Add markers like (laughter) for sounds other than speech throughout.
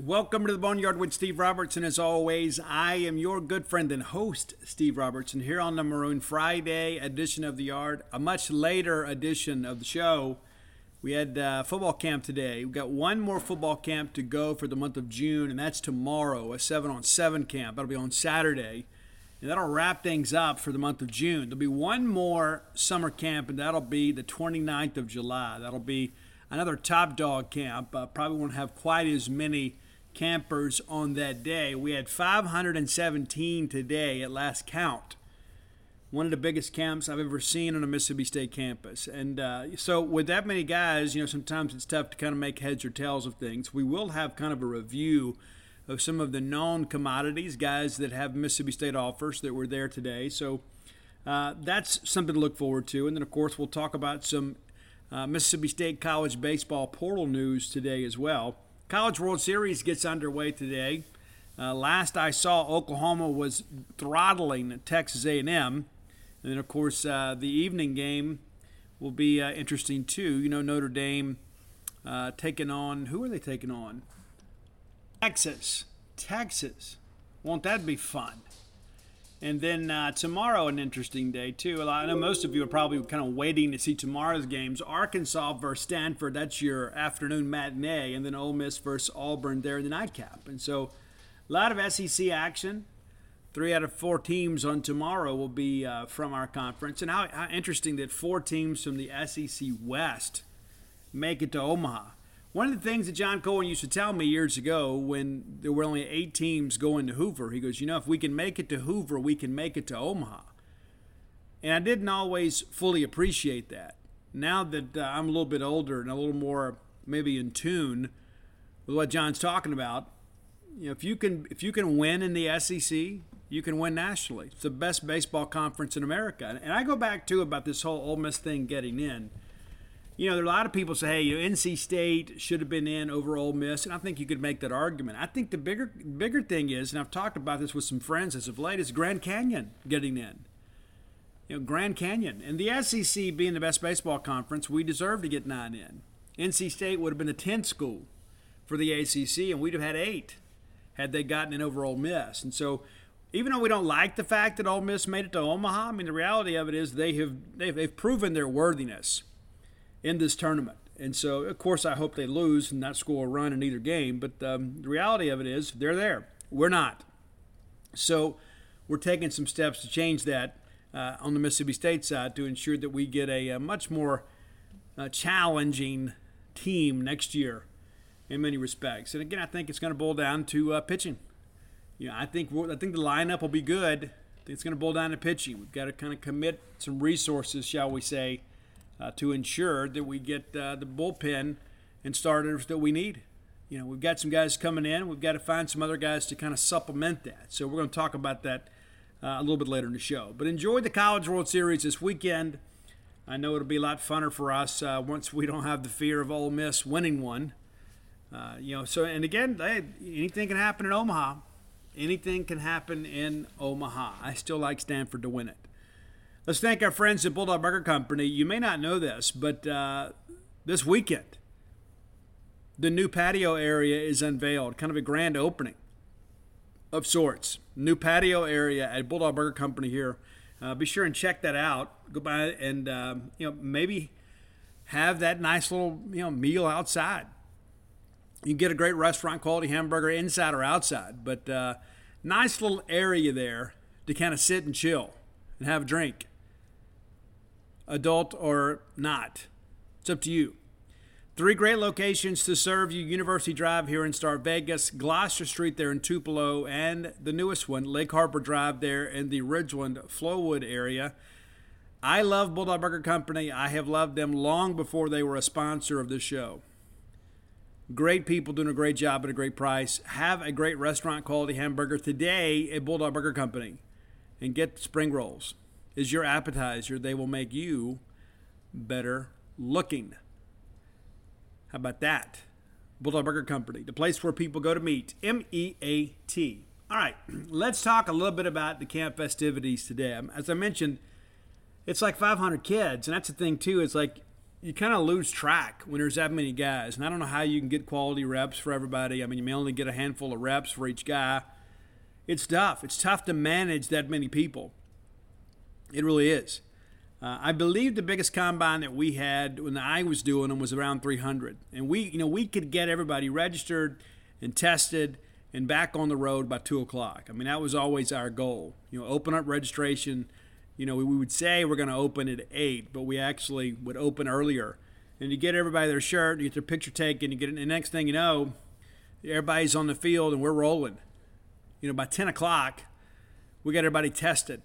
Welcome to the Boneyard with Steve Robertson. As always, I am your good friend and host, Steve Robertson, here on the Maroon Friday edition of the Yard, a much later edition of the show. We had uh, football camp today. We've got one more football camp to go for the month of June, and that's tomorrow, a 7 on 7 camp. That'll be on Saturday. And that'll wrap things up for the month of June. There'll be one more summer camp, and that'll be the 29th of July. That'll be another top dog camp. Uh, probably won't have quite as many campers on that day. We had 517 today at last count. One of the biggest camps I've ever seen on a Mississippi State campus. And uh, so, with that many guys, you know, sometimes it's tough to kind of make heads or tails of things. We will have kind of a review of some of the known commodities, guys that have Mississippi State offers that were there today. So uh, that's something to look forward to. And then, of course, we'll talk about some uh, Mississippi State college baseball portal news today as well. College World Series gets underway today. Uh, last I saw, Oklahoma was throttling Texas A&M, and then of course uh, the evening game will be uh, interesting too. You know Notre Dame uh, taking on who are they taking on? Texas. Texas. Won't that be fun? And then uh, tomorrow, an interesting day, too. I know most of you are probably kind of waiting to see tomorrow's games. Arkansas versus Stanford, that's your afternoon matinee. And then Ole Miss versus Auburn there in the nightcap. And so a lot of SEC action. Three out of four teams on tomorrow will be uh, from our conference. And how, how interesting that four teams from the SEC West make it to Omaha. One of the things that John Cohen used to tell me years ago when there were only eight teams going to Hoover, he goes, You know, if we can make it to Hoover, we can make it to Omaha. And I didn't always fully appreciate that. Now that uh, I'm a little bit older and a little more maybe in tune with what John's talking about, you know, if you can if you can win in the SEC, you can win nationally. It's the best baseball conference in America. And I go back to about this whole Ole Miss thing getting in you know, there are a lot of people say, hey, you know, NC State should have been in over Ole Miss, and I think you could make that argument. I think the bigger bigger thing is, and I've talked about this with some friends as of late, is Grand Canyon getting in. You know, Grand Canyon and the SEC being the best baseball conference, we deserve to get nine in. NC State would have been a 10 school for the ACC, and we'd have had eight had they gotten in over Ole Miss. And so, even though we don't like the fact that Ole Miss made it to Omaha, I mean, the reality of it is they have they've, they've proven their worthiness in this tournament. And so, of course, I hope they lose and not score a run in either game. But um, the reality of it is, they're there. We're not. So, we're taking some steps to change that uh, on the Mississippi State side to ensure that we get a, a much more uh, challenging team next year in many respects. And again, I think it's going to boil down to uh, pitching. You know, I think I think the lineup will be good. I think it's going to boil down to pitching. We've got to kind of commit some resources, shall we say, to ensure that we get uh, the bullpen and starters that we need. You know, we've got some guys coming in. We've got to find some other guys to kind of supplement that. So we're going to talk about that uh, a little bit later in the show. But enjoy the College World Series this weekend. I know it'll be a lot funner for us uh, once we don't have the fear of Ole Miss winning one. Uh, you know, so and again, hey, anything can happen in Omaha. Anything can happen in Omaha. I still like Stanford to win it. Let's thank our friends at Bulldog Burger Company. You may not know this, but uh, this weekend, the new patio area is unveiled, kind of a grand opening of sorts. New patio area at Bulldog Burger Company here. Uh, be sure and check that out. Go by and um, you know maybe have that nice little you know meal outside. You can get a great restaurant quality hamburger inside or outside, but uh, nice little area there to kind of sit and chill and have a drink adult or not. It's up to you. Three great locations to serve you University Drive here in Stark Vegas, Gloster Street there in Tupelo, and the newest one, Lake Harbor Drive there in the Ridgeland Flowood area. I love Bulldog Burger Company. I have loved them long before they were a sponsor of this show. Great people doing a great job at a great price. Have a great restaurant quality hamburger today at Bulldog Burger Company and get spring rolls is your appetizer, they will make you better looking. How about that? Bulldog Burger Company, the place where people go to meet. M E A T. All right, (clears throat) let's talk a little bit about the camp festivities today. Um, as I mentioned, it's like 500 kids, and that's the thing too. It's like you kind of lose track when there's that many guys. And I don't know how you can get quality reps for everybody. I mean, you may only get a handful of reps for each guy. It's tough. It's tough to manage that many people. It really is. Uh, I believe the biggest combine that we had when I was doing them was around 300, and we, you know, we could get everybody registered and tested and back on the road by two o'clock. I mean, that was always our goal. You know, open up registration. You know, we, we would say we're going to open at eight, but we actually would open earlier. And you get everybody their shirt, you get their picture taken, you get it, and the next thing you know, everybody's on the field and we're rolling. You know, by 10 o'clock, we got everybody tested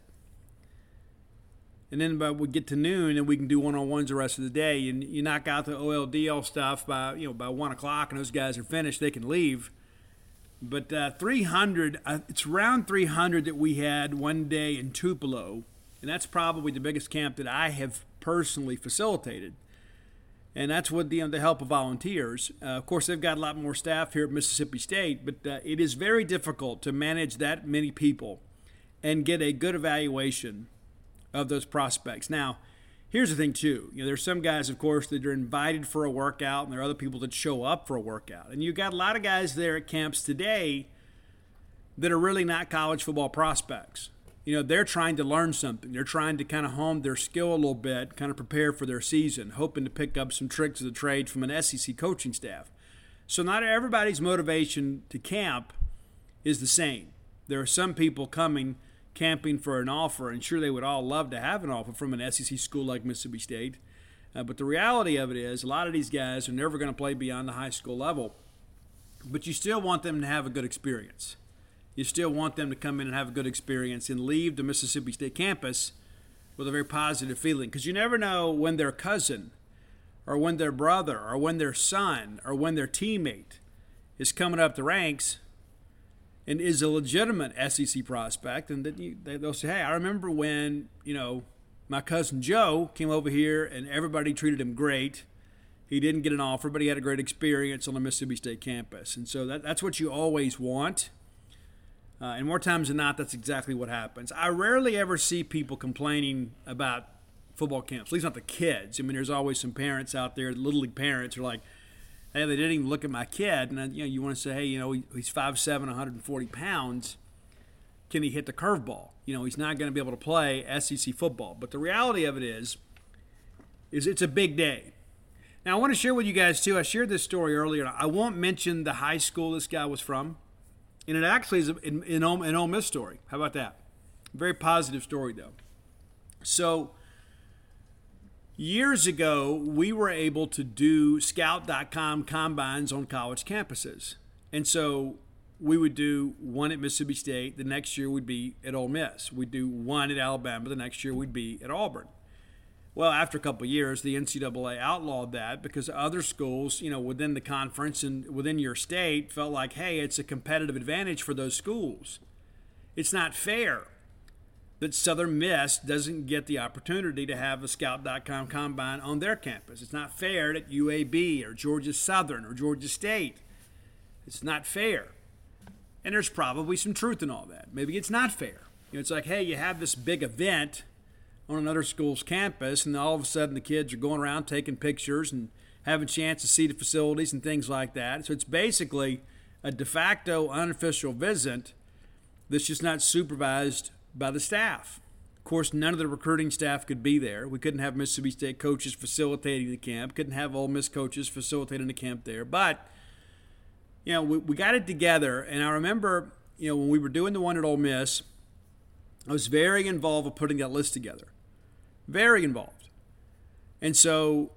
and then by we get to noon and we can do one-on-ones the rest of the day. And you knock out the OLDL stuff by you know by one o'clock and those guys are finished they can leave. But uh, 300 uh, it's around 300 that we had one day in Tupelo. And that's probably the biggest camp that I have personally facilitated. And that's with the, the help of volunteers. Uh, of course, they've got a lot more staff here at Mississippi State, but uh, it is very difficult to manage that many people and get a good evaluation of those prospects. Now, here's the thing too. You know, there's some guys, of course, that are invited for a workout, and there are other people that show up for a workout. And you've got a lot of guys there at camps today that are really not college football prospects. You know, they're trying to learn something. They're trying to kind of hone their skill a little bit, kind of prepare for their season, hoping to pick up some tricks of the trade from an SEC coaching staff. So not everybody's motivation to camp is the same. There are some people coming camping for an offer, and sure they would all love to have an offer from an SEC school like Mississippi State. Uh, but the reality of it is, a lot of these guys are never going to play beyond the high school level. But you still want them to have a good experience. You still want them to come in and have a good experience and leave the Mississippi State campus with a very positive feeling. Because you never know when their cousin, or when their brother, or when their son, or when their teammate is coming up the ranks and is a legitimate SEC prospect, and that you, they'll say, "Hey, I remember when you know my cousin Joe came over here, and everybody treated him great. He didn't get an offer, but he had a great experience on the Mississippi State campus, and so that, that's what you always want." Uh, and more times than not, that's exactly what happens. I rarely ever see people complaining about football camps, at least not the kids. I mean, there's always some parents out there, little league parents, are like, hey, they didn't even look at my kid. And, uh, you know, you want to say, hey, you know, he's 5'7", 140 pounds. Can he hit the curveball? You know, he's not going to be able to play SEC football. But the reality of it is, is it's a big day. Now, I want to share with you guys, too. I shared this story earlier. I won't mention the high school this guy was from. And it actually is an, an, an Ole Miss story. How about that? Very positive story, though. So, Years ago, we were able to do scout.com combines on college campuses. And so we would do one at Mississippi State, the next year we'd be at Ole Miss. We'd do one at Alabama, the next year we'd be at Auburn. Well, after a couple years, the NCAA outlawed that because other schools, you know, within the conference and within your state felt like, hey, it's a competitive advantage for those schools. It's not fair that Southern Miss doesn't get the opportunity to have a Scout.com combine on their campus. It's not fair that UAB or Georgia Southern or Georgia State. It's not fair. And there's probably some truth in all that. Maybe it's not fair. You know, it's like, hey, you have this big event on another school's campus, and all of a sudden the kids are going around taking pictures and having a chance to see the facilities and things like that. So it's basically a de facto unofficial visit that's just not supervised by the staff. Of course, none of the recruiting staff could be there. We couldn't have Mississippi State coaches facilitating the camp, couldn't have Ole Miss coaches facilitating the camp there. But, you know, we, we got it together. And I remember, you know, when we were doing the one at Ole Miss, I was very involved with putting that list together. Very involved. And so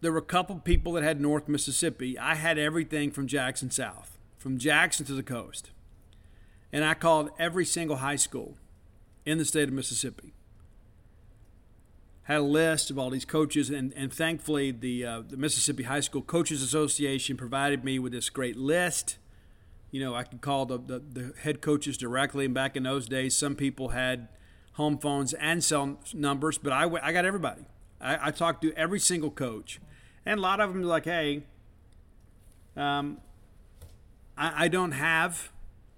there were a couple people that had North Mississippi. I had everything from Jackson South, from Jackson to the coast. And I called every single high school in the state of Mississippi. Had a list of all these coaches, and, and thankfully, the, uh, the Mississippi High School Coaches Association provided me with this great list. You know, I could call the, the, the head coaches directly, and back in those days, some people had home phones and cell numbers, but I, I got everybody. I, I talked to every single coach, and a lot of them were like, hey, um, I, I don't have,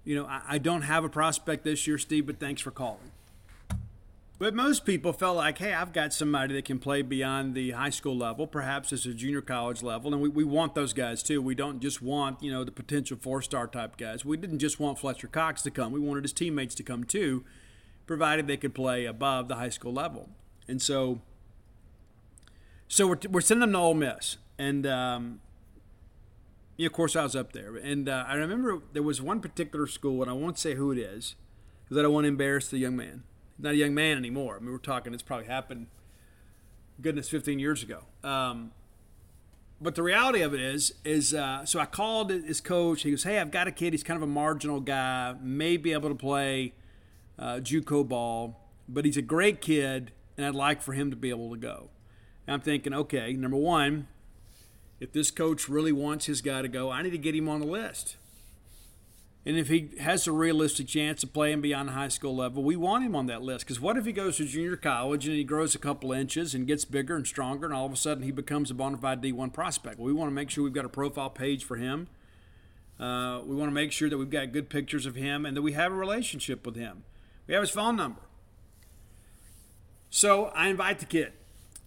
you know, I don't have a prospect this year, Steve, but thanks for calling. But most people felt like, hey, I've got somebody that can play beyond the high school level, perhaps as a junior college level, and we, we want those guys too. We don't just want, you know, the potential four star type guys. We didn't just want Fletcher Cox to come. We wanted his teammates to come too, provided they could play above the high school level. And so so we're, we're sending them to Ole Miss. And um, yeah, of course, I was up there. And uh, I remember there was one particular school, and I won't say who it is because I don't want to embarrass the young man not a young man anymore. I mean, we're talking, it's probably happened, goodness, 15 years ago. Um, but the reality of it is, is uh, so I called his coach. He goes, "Hey, I've got a kid. He's kind of a marginal guy, may be able to play uh, JUCO ball, but he's a great kid, and I'd like for him to be able to go." And I'm thinking, okay, number one, if this coach really wants his guy to go, I need to get him on the list. And if he has a realistic chance of playing beyond the high school level, we want him on that list. Because what if he goes to junior college and he grows a couple inches and gets bigger and stronger, and all of a sudden he becomes a bona fide D1 prospect? We want to make sure we've got a profile page for him. Uh, we want to make sure that we've got good pictures of him and that we have a relationship with him. We have his phone number. So I invite the kid.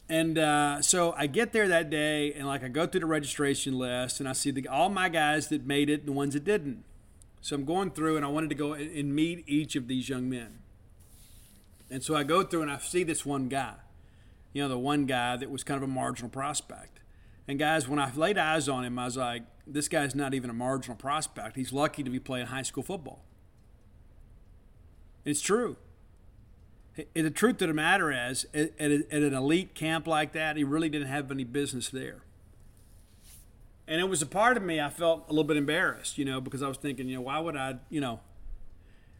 And uh, so I get there that day, and like I go through the registration list, and I see the, all my guys that made it and the ones that didn't. So I'm going through and I wanted to go and meet each of these young men. And so I go through and I see this one guy, you know, the one guy that was kind of a marginal prospect. And guys, when I laid eyes on him, I was like, this guy's not even a marginal prospect. He's lucky to be playing high school football. It's true. The truth of the matter is, at an elite camp like that, he really didn't have any business there. And it was a part of me I felt a little bit embarrassed, you know, because I was thinking, you know, why would I, you know,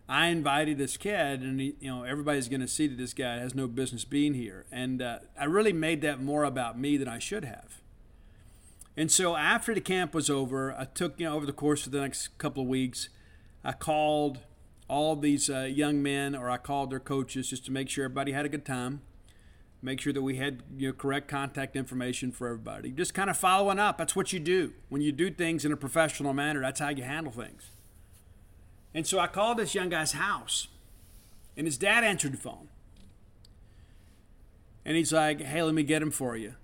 I invited this kid, and he, you know everybody's going to see that this guy has no business being here, and uh, I really made that more about me than I should have. And so after the camp was over, I took you know over the course of the next couple of weeks, I called all these uh, young men, or I called their coaches just to make sure everybody had a good time make sure that we had you know, correct contact information for everybody. Just kind of following up. That's what you do. When you do things in a professional manner, that's how you handle things. And so I called this young guy's house, and his dad answered the phone. And he's like, hey, let me get him for you.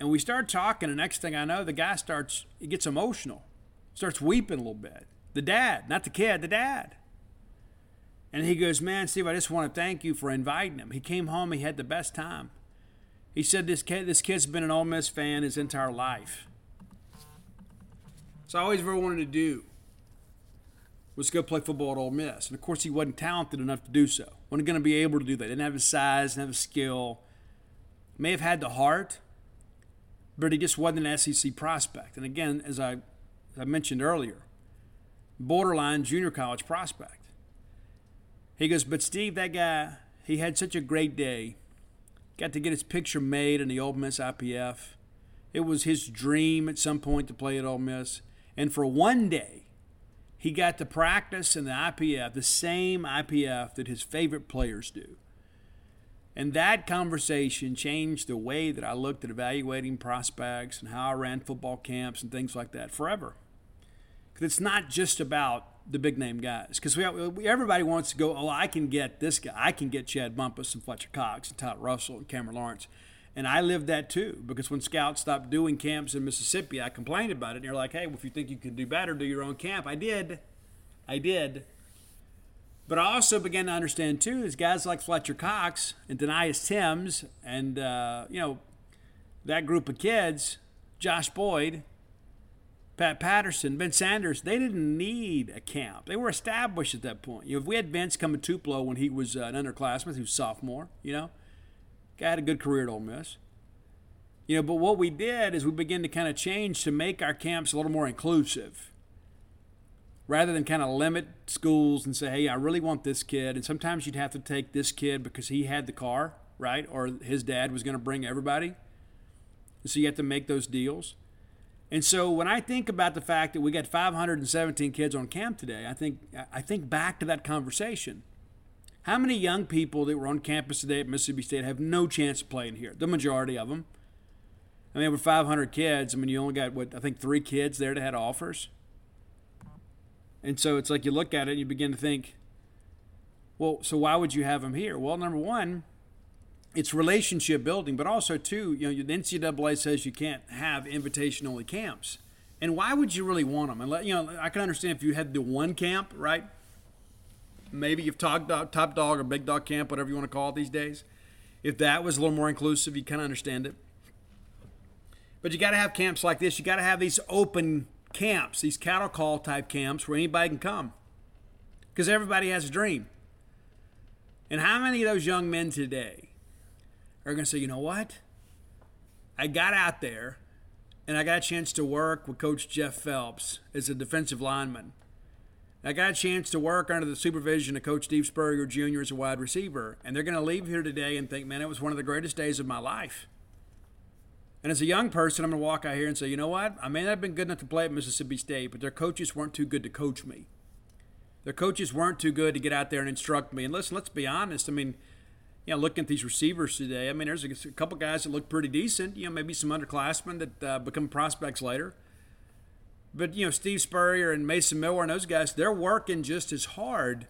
And we start talking, and next thing I know, the guy starts, he gets emotional, starts weeping a little bit. The dad, not the kid, the dad. And he goes, Man, Steve, I just want to thank you for inviting him. He came home, he had the best time. He said this kid, this kid's been an Ole Miss fan his entire life. So I always ever wanted to do was go play football at Ole Miss. And of course, he wasn't talented enough to do so. wasn't going to be able to do that. Didn't have the size, didn't have the skill. May have had the heart, but he just wasn't an SEC prospect. And again, as I, as I mentioned earlier, borderline junior college prospect. He goes, but Steve, that guy, he had such a great day. Got to get his picture made in the Ole Miss IPF. It was his dream at some point to play at Ole Miss. And for one day, he got to practice in the IPF, the same IPF that his favorite players do. And that conversation changed the way that I looked at evaluating prospects and how I ran football camps and things like that forever. Because it's not just about the big name guys because we, we, everybody wants to go. Oh, I can get this guy. I can get Chad Bumphis and Fletcher Cox and Todd Russell and Cameron Lawrence. And I lived that too because when scouts stopped doing camps in Mississippi, I complained about it. And you're like, hey, well, if you think you can do better, do your own camp. I did. I did. But I also began to understand too is guys like Fletcher Cox and Denias Timms and, uh, you know, that group of kids, Josh Boyd, Pat Patterson, Ben Sanders, they didn't need a camp. They were established at that point. You know, if we had Vince come to Tupelo when he was an underclassman, he was sophomore, you know, guy had a good career at Ole Miss. You know, but what we did is we began to kind of change to make our camps a little more inclusive. Rather than kind of limit schools and say, hey, I really want this kid. And sometimes you'd have to take this kid because he had the car, right? Or his dad was going to bring everybody. so you have to make those deals. And so when I think about the fact that we got 517 kids on camp today, I think I think back to that conversation. How many young people that were on campus today at Mississippi State have no chance of playing here? The majority of them. I mean, over 500 kids. I mean, you only got what I think three kids there that had offers. And so it's like you look at it and you begin to think, Well, so why would you have them here? Well, number one, it's relationship building, but also too, you know, the NCAA says you can't have invitation only camps. And why would you really want them? And you know, I can understand if you had the one camp, right? Maybe you've top dog, uh, top dog or big dog camp, whatever you want to call it these days. If that was a little more inclusive, you kind of understand it. But you got to have camps like this. You got to have these open camps, these cattle call type camps where anybody can come, because everybody has a dream. And how many of those young men today are going to say, you know what? I got out there and I got a chance to work with Coach Jeff Phelps as a defensive lineman. I got a chance to work under the supervision of Coach Steve Spurrier Jr. as a wide receiver. And they're going to leave here today and think, man, it was one of the greatest days of my life. And as a young person, I'm going to walk out here and say, you know what? I may not have been good enough to play at Mississippi State, but their coaches weren't too good to coach me. Their coaches weren't too good to get out there and instruct me. And listen, let's be honest. I mean, you know, looking at these receivers today, I mean, there's a, couple guys that look pretty decent. You know, maybe some underclassmen that uh, become prospects later. But you know, Steve Spurrier and Mason Miller and those guys, they're working just as hard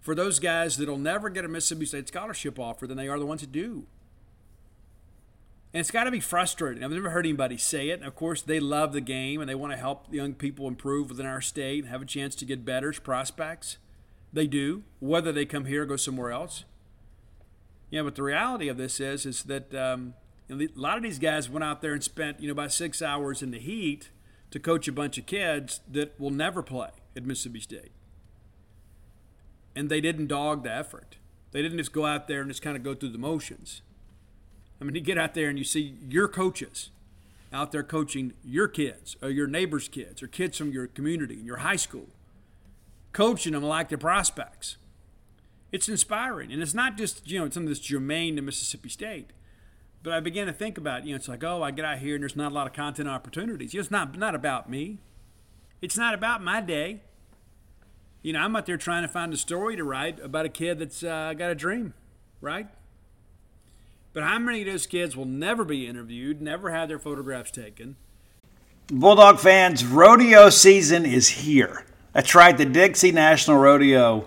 for those guys that'll never get a Mississippi State scholarship offer than they are the ones that do. And it's got to be frustrating. I've never heard anybody say it. And of course, they love the game and they want to help young people improve within our state and have a chance to get better prospects. They do, whether they come here or go somewhere else. Yeah, but the reality of this is, is that um, you know, a lot of these guys went out there and spent, you know, about six hours in the heat to coach a bunch of kids that will never play at Mississippi State. And they didn't dog the effort. They didn't just go out there and just kind of go through the motions. I mean, you get out there and you see your coaches out there coaching your kids or your neighbors' kids or kids from your community and your high school, coaching them like they're prospects it's inspiring. And it's not just, you know, something that's germane to Mississippi State. But I began to think about, you know, it's like, oh, I get out here and there's not a lot of content opportunities. You know, it's not, not about me. It's not about my day. You know, I'm out there trying to find a story to write about a kid that's uh, got a dream, right? But how many of those kids will never be interviewed, never have their photographs taken? Bulldog fans, rodeo season is here. That's right, the Dixie National Rodeo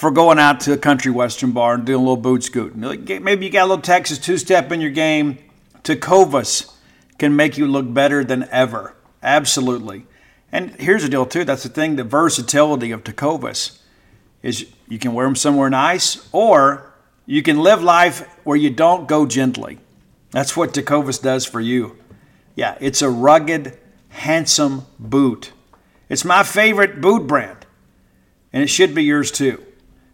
for going out to a country western bar and doing a little boot scooting. Maybe you got a little Texas two step in your game. Tecovas can make you look better than ever. Absolutely. And here's the deal, too. That's the thing the versatility of Tecovas is you can wear them somewhere nice or you can live life where you don't go gently. That's what Tecovas does for you. Yeah, it's a rugged, handsome boot. It's my favorite boot brand, and it should be yours too.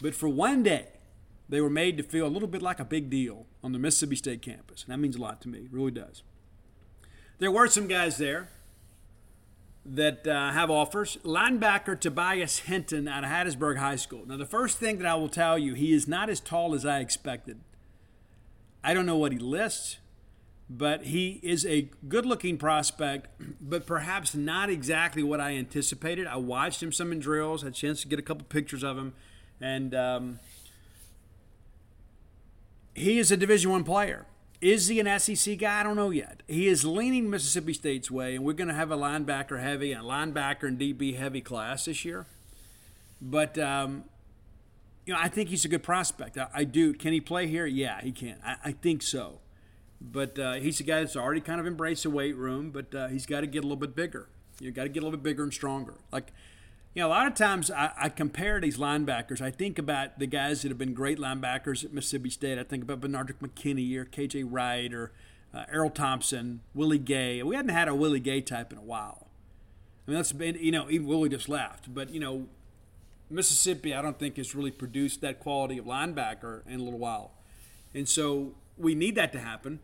But for one day, they were made to feel a little bit like a big deal on the Mississippi State campus. And that means a lot to me. It really does. There were some guys there that uh, have offers. Linebacker Tobias Hinton out of Hattiesburg High School. Now, the first thing that I will tell you, he is not as tall as I expected. I don't know what he lists. but he is a good looking prospect, but perhaps not exactly what I anticipated. I watched him some in drills, had a chance to get a couple pictures of him, and um, he is a Division One player. Is he an SEC guy? I don't know yet. He is leaning Mississippi State's way, and we're going to have a linebacker heavy, a linebacker and DB heavy class this year. But um, you know, I think he's a good prospect. I, I, do. Can he play here? Yeah, he can. I, I think so. But uh, he's a guy that's already kind of embraced the weight room, but uh, he's got to get a little bit bigger. You got to get a little bit bigger and stronger. Like, you know, a lot of times I, I, compare these linebackers. I think about the guys that have been great linebackers at Mississippi State. I think about Benardrick McKinney or KJ Wright or uh, Erroll Thompson, Willie Gay. We hadn't had a Willie Gay type in a while. I mean, that's been, you know, even Willie just left. But, you know, Mississippi, I don't think has really produced that quality of linebacker in a little while. And so we need that to happen.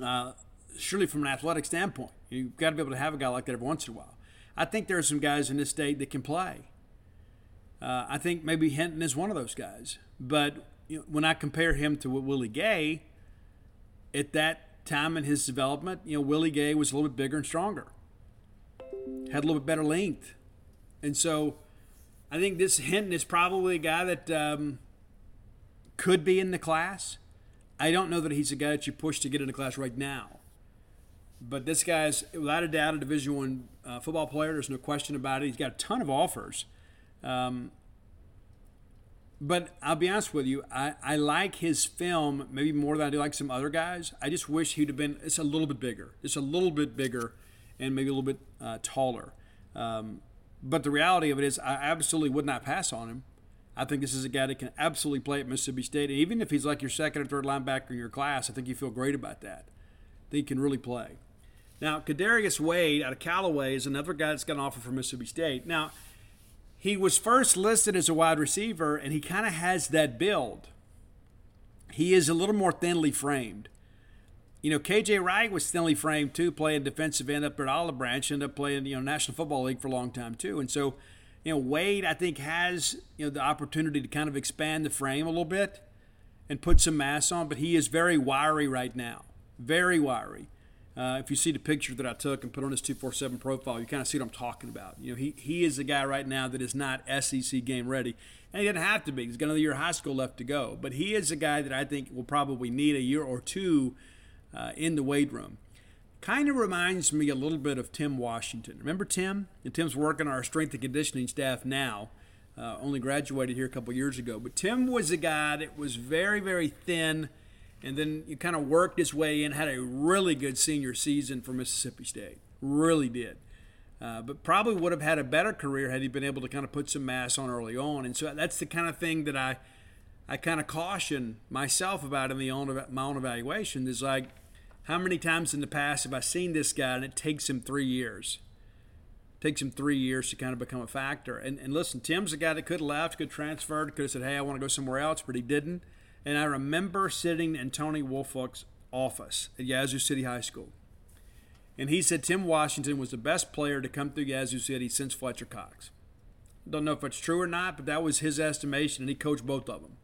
Uh, surely, from an athletic standpoint, you've got to be able to have a guy like that every once in a while. I think there are some guys in this state that can play. Uh, I think maybe Hinton is one of those guys. But you know, when I compare him to Willie Gay, at that time in his development, you know, Willie Gay was a little bit bigger and stronger, had a little bit better length. And so I think this Hinton is probably a guy that um, could be in the class. I don't know that he's a guy that you push to get into class right now. But this guy's without a doubt a Division One uh, football player. There's no question about it. He's got a ton of offers. Um, but I'll be honest with you, I, I like his film maybe more than I do like some other guys. I just wish he'd have been it's a little bit bigger, just a little bit bigger, and maybe a little bit uh, taller. Um, but the reality of it is, I absolutely would not pass on him. I think this is a guy that can absolutely play at Mississippi State. And even if he's like your second or third linebacker in your class, I think you feel great about that. I think he can really play. Now, Kadarius Wade out of Callaway is another guy that's got an offer from Mississippi State. Now, he was first listed as a wide receiver, and he kind of has that build. He is a little more thinly framed. You know, KJ Wright was thinly framed too, playing defensive end up at Olive Branch, ended up playing, you know, National Football League for a long time too. And so, you know, Wade, I think, has, you know, the opportunity to kind of expand the frame a little bit and put some mass on, but he is very wiry right now. Very wiry. Uh, if you see the picture that I took and put on his 247 profile, you kind of see what I'm talking about. You know, he, he is a guy right now that is not SEC game ready. And he doesn't have to be. He's got another year of high school left to go. But he is a guy that I think will probably need a year or two – uh, in the weight room. Kind of reminds me a little bit of Tim Washington. Remember Tim? And Tim's working our strength and conditioning staff now. Uh, only graduated here a couple years ago. But Tim was a guy that was very, very thin, and then you kind of worked his way in. Had a really good senior season for Mississippi State. Really did. Uh, but probably would have had a better career had he been able to kind of put some mass on early on. And so that's the kind of thing that I, I kind of caution myself about in the own, my own evaluation. Is like how many times in the past have I seen this guy and it takes him three years? It takes him three years to kind of become a factor. And, and listen, Tim's a guy that could have left, could have transferred, could have said, hey, I want to go somewhere else, but he didn't. And I remember sitting in Tony Woolfolk's office at Yazoo City High School. And he said Tim Washington was the best player to come through Yazoo City since Fletcher Cox. Don't know if it's true or not, but that was his estimation, and he coached both of them.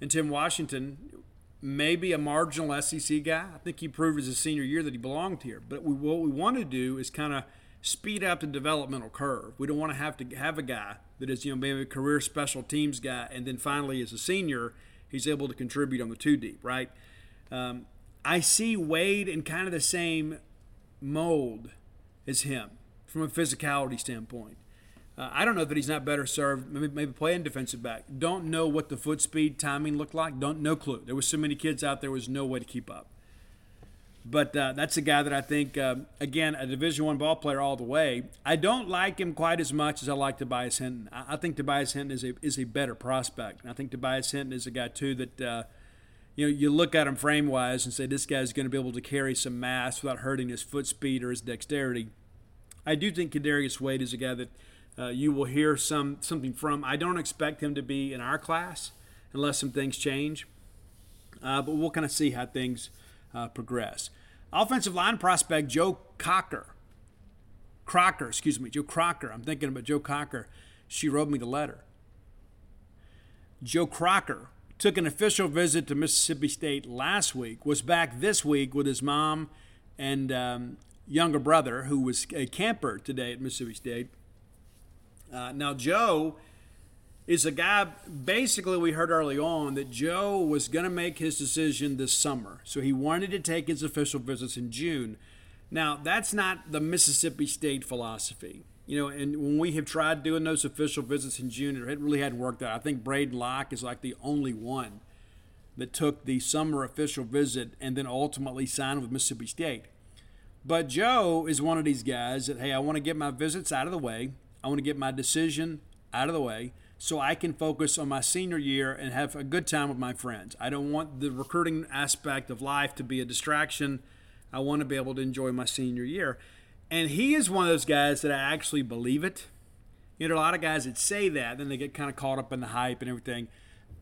And Tim Washington maybe a marginal SEC guy. I think he proved as a senior year that he belonged here. But we, what we want to do is kind of speed up the developmental curve. We don't want to have to have a guy that is, you know, maybe a career special teams guy, and then finally as a senior, he's able to contribute on the two deep, right? Um, I see Wade in kind of the same mold as him from a physicality standpoint. Uh, I don't know that he's not better served. Maybe, maybe playing defensive back. Don't know what the foot speed timing looked like. Don't no clue. There was so many kids out there was no way to keep up. But uh, that's a guy that I think, uh, again, a Division One ball player all the way. I don't like him quite as much as I like Tobias Hinton. I, I think Tobias Hinton is a is a better prospect. I think Tobias Hinton is a guy too that. Uh, you know, you look at him frame wise and say this guy's going to be able to carry some mass without hurting his foot speed or his dexterity. I do think Kadarius Wade is a guy that uh, you will hear some something from. I don't expect him to be in our class unless some things change, uh, but we'll kind of see how things uh, progress. Offensive line prospect Joe Cocker, Crocker, excuse me, Joe Crocker. I'm thinking about Joe Cocker. She wrote me the letter. Joe Crocker, took an official visit to Mississippi State last week, was back this week with his mom and um, younger brother, who was a camper today at Mississippi State. Uh, now, Joe is a guy, basically, we heard early on that Joe was going to make his decision this summer. So he wanted to take his official visits in June. Now, that's not the Mississippi State philosophy. You know, and when we have tried doing those official visits in June, it really hadn't worked out. I think Braden Locke is like the only one that took the summer official visit and then ultimately signed with Mississippi State. But Joe is one of these guys that, hey, I want to get my visits out of the way. I want to get my decision out of the way so I can focus on my senior year and have a good time with my friends. I don't want the recruiting aspect of life to be a distraction. I want to be able to enjoy my senior year. And he is one of those guys that I actually believe it. You know, a lot of guys that say that, then they get kind of caught up in the hype and everything.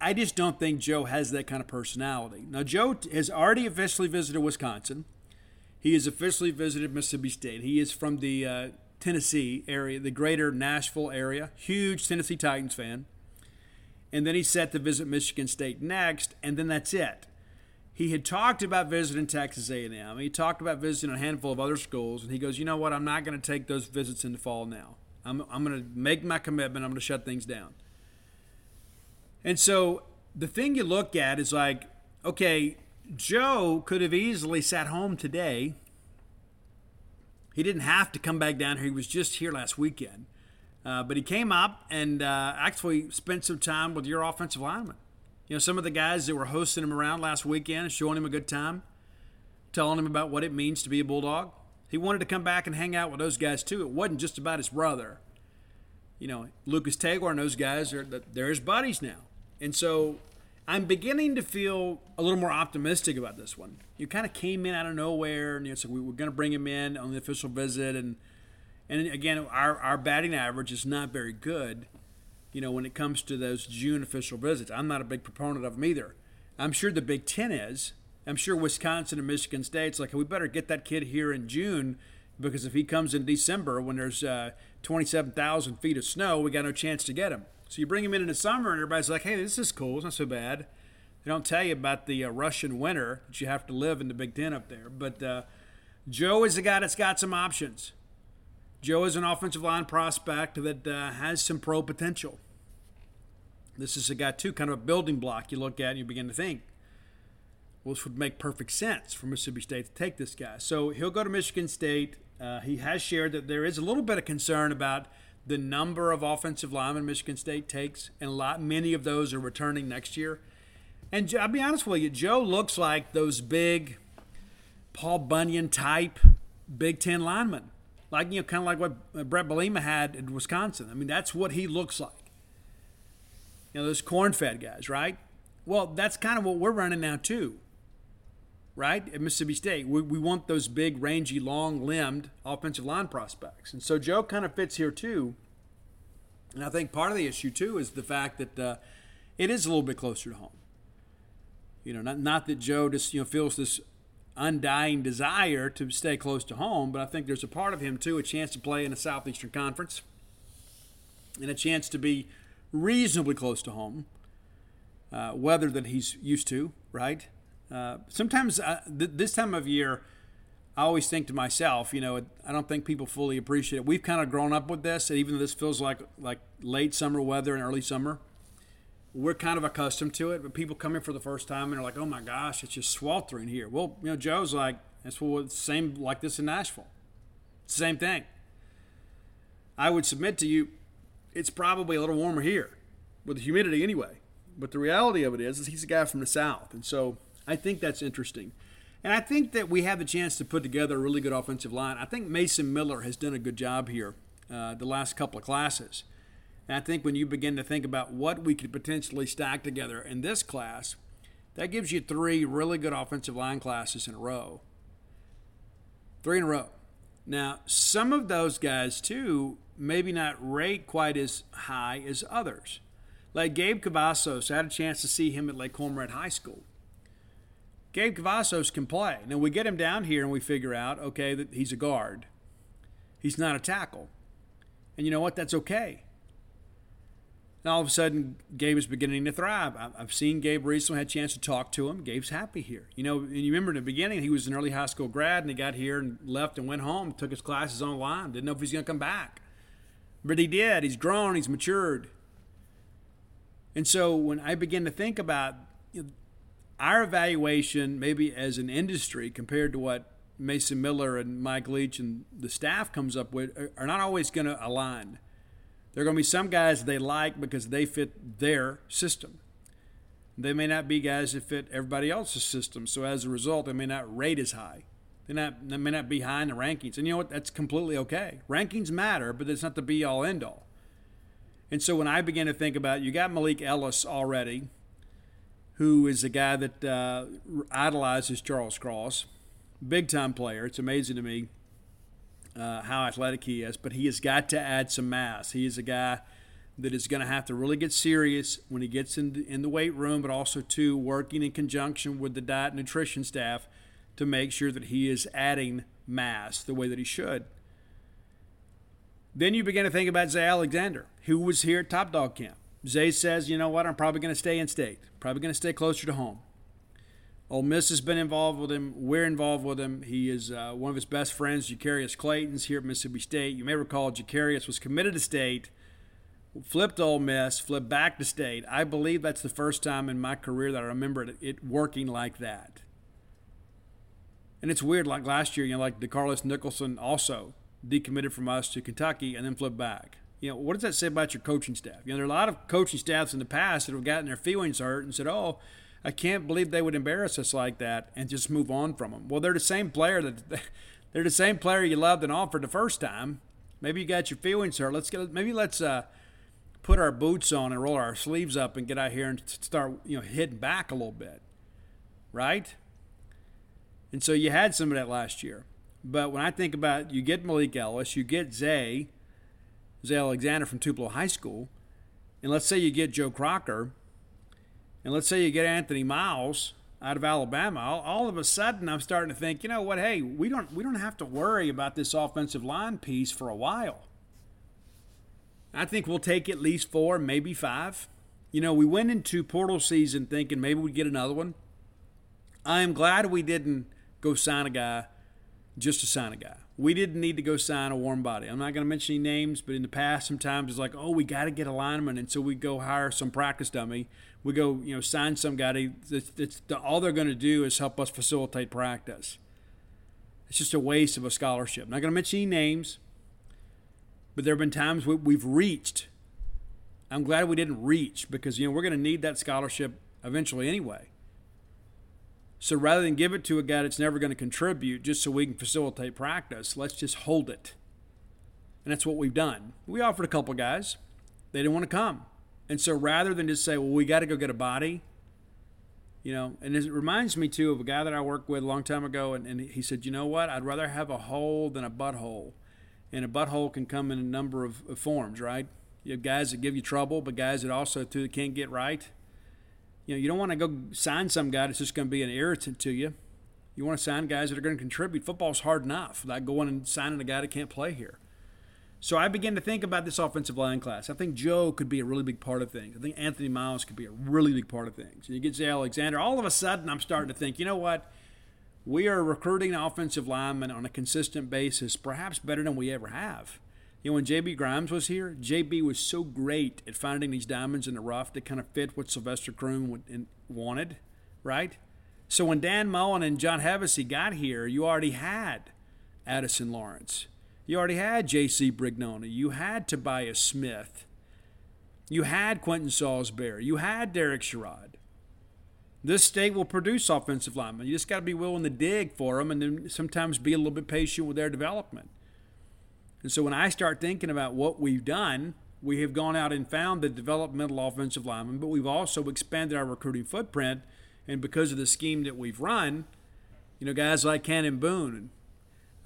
I just don't think Joe has that kind of personality. Now, Joe has already officially visited Wisconsin. He has officially visited Mississippi State. He is from the uh, Tennessee area, the greater Nashville area. Huge Tennessee Titans fan. And then he's set to visit Michigan State next, and then that's it he had talked about visiting Texas A&M. He talked about visiting a handful of other schools, and he goes, "You know what? I'm not going to take those visits in the fall now. I'm, I'm going to make my commitment. I'm going to shut things down." And so the thing you look at is like, okay, Joe could have easily sat home today. He didn't have to come back down here. He was just here last weekend. Uh, but he came up and uh, actually spent some time with your offensive lineman. You know, some of the guys that were hosting him around last weekend, showing him a good time, telling him about what it means to be a Bulldog. He wanted to come back and hang out with those guys too. It wasn't just about his brother. You know, Lucas Taylor and those guys are they're his buddies now, and so I'm beginning to feel a little more optimistic about this one. You kind of came in out of nowhere, and you know, so we were going to bring him in on the official visit, and and again, our our batting average is not very good you know, when it comes to those June official visits. I'm not a big proponent of them either. I'm sure the Big Ten is. I'm sure Wisconsin and Michigan State's like, we better get that kid here in June because if he comes in December when there's uh, 27,000 feet of snow, we got no chance to get him. So you bring them in in the summer, and everybody's like, hey, this is cool. It's not so bad. They don't tell you about the uh, Russian winter that you have to live in the Big Ten up there. But uh, Joe is a guy that's got some options. Joe is an offensive line prospect that uh, has some pro potential. This is a guy, too, kind of a building block you look at and you begin to think, well, this would make perfect sense for Mississippi State to take this guy. So he'll go to Michigan State. Uh, he has shared that there is a little bit of concern about the number of offensive linemen Michigan State takes, and a lot, many of those are returning next year. And I'll be honest with you, Joe looks like those big Paul Bunyan type Big Ten linemen like you know, kind of like what uh, Brett Bret Bielema had in Wisconsin. I mean, that's what he looks like. You know, those corn-fed guys, right? Well, that's kind of what we're running now too, right? At Mississippi State, we, we want those big, rangy, long-limbed offensive line prospects, and so Joe kind of fits here too. And I think part of the issue too is the fact that uh, it is a little bit closer to home. You know, not not that Joe just you know feels this undying desire to stay close to home, but I think there's a part of him, too, a chance to play in a Southeastern Conference and a chance to be reasonably close to home, uh, weather that he's used to, right? Uh, sometimes uh, th- this time of year, I always think to myself, you know, I don't think people fully appreciate it. We've kind of grown up with this, and even though this feels like like late summer weather and early summer we're kind of accustomed to it, but people come in for the first time and are like, "Oh my gosh, it's just sweltering here." Well, you know, Joe's like, "It's it's same like this in Nashville. Same thing." I would submit to you, it's probably a little warmer here, with the humidity anyway. But the reality of it is, is he's a guy from the South, and so I think that's interesting. And I think that we have a chance to put together a really good offensive line. I think Mason Miller has done a good job here uh, the last couple of classes. And I think when you begin to think about what we could potentially stack together in this class, that gives you three really good offensive line classes in a row. Three in a row. Now, some of those guys, too, maybe not rate quite as high as others. Like Gabe Cavazos, I had a chance to see him at Lake Cormorant High School. Gabe Cavazos can play. Now, we get him down here and we figure out, okay, that he's a guard. He's not a tackle. And you know what? That's okay. And all of a sudden, Gabe is beginning to thrive. I've seen Gabe recently, had a chance to talk to him. Gabe's happy here. You know, and you remember in the beginning, he was an early high school grad, and he got here and left and went home, took his classes online, didn't know if he's going to come back. But he did. He's grown, he's matured. And so when I begin to think about you know, our evaluation, maybe as an industry, compared to what Mason Miller and Mike Leach and the staff comes up with, are not always going to align. There are going to be some guys they like because they fit their system. They may not be guys that fit everybody else's system. So as a result, they may not rate as high. They, not, they may not be high in the rankings. And you know what? That's completely okay. Rankings matter, but it's not the be all end all. And so when I began to think about, you got Malik Ellis already, who is a guy that uh, idolizes Charles Cross, big time player. It's amazing to me uh, how athletic he is, but he has got to add some mass. He is a guy that is going to have to really get serious when he gets in the, in the weight room, but also to working in conjunction with the diet and nutrition staff to make sure that he is adding mass the way that he should. Then you begin to think about Zay Alexander, who was here at Top Dog Camp. Zay says, you know what, I'm probably going to stay in state, probably going to stay closer to home. Ole Miss has been involved with him. We're involved with him. He is uh, one of his best friends, Jacarius Clayton's here at Mississippi State. You may recall Jacarius was committed to state, flipped Ole Miss, flipped back to state. I believe that's the first time in my career that I remember it, it working like that. And it's weird, like last year, you know, like DeCarlos Nicholson also decommitted from us to Kentucky and then flipped back. You know, what does that say about your coaching staff? You know, there are a lot of coaching staffs in the past that have gotten their feelings hurt and said, oh, I can't believe they would embarrass us like that and just move on from them. Well, they're the same player that (laughs) they're the same player you loved and offered the first time. Maybe you got your feelings hurt. Let's get maybe let's uh, put our boots on and roll our sleeves up and get out here and start you know hitting back a little bit, right? And so you had some of that last year. But when I think about you get Malik Ellis, you get Zay, Zay Alexander from Tupelo High School, and let's say you get Joe Crocker and let's say you get Anthony Miles out of Alabama, all, all, of a sudden I'm starting to think, you know what? Hey, we don't we don't have to worry about this offensive line piece for a while. I think we'll take at least four, maybe five. You know, we went into portal season thinking maybe we'd get another one. I am glad we didn't go sign a guy just to sign a guy. We didn't need to go sign a warm body. I'm not going to mention any names, but in the past, sometimes it's like, oh, we got to get a lineman, and so we go hire some practice dummy. We go, you know, sign some guy. That's, that's the, all they're going to do is help us facilitate practice. It's just a waste of a scholarship. I'm not going to mention any names, but there have been times we, we've reached. I'm glad we didn't reach because you know we're going to need that scholarship eventually anyway. So rather than give it to a guy that's never going to contribute just so we can facilitate practice, let's just hold it. And that's what we've done. We offered a couple guys. They didn't want to come. And so rather than just say, well, we got to go get a body, you know, and it reminds me too of a guy that I worked with a long time ago. And, and he said, you know what? I'd rather have a hole than a butthole. And a butthole can come in a number of, of forms, right? You have guys that give you trouble, but guys that also too can't get right you know, you don't want to go sign some guy that's just going to be an irritant to you. You want to sign guys that are going to contribute. Football's hard enough without going and signing a guy that can't play here. So I began to think about this offensive line class. I think Joe could be a really big part of things. I think Anthony Miles could be a really big part of things. And you get Zay Alexander. All of a sudden, I'm starting to think, you know what? We are recruiting offensive linemen on a consistent basis, perhaps better than we ever have. You know, when JB Grimes was here, JB was so great at finding these diamonds in the rough that kind of fit what Sylvester Croom wanted, right? So when Dan Mullen and John Hevesy got here, you already had Addison Lawrence. You already had J.C. Brignone. You had Tobias Smith. You had Quentin Saulsberry. You had Derek Sherrod. This state will produce offensive linemen. You just got to be willing to dig for them and then sometimes be a little bit patient with their development. And so when I start thinking about what we've done, we have gone out and found the developmental offensive lineman, but we've also expanded our recruiting footprint. And because of the scheme that we've run, you know, guys like Cannon Boone,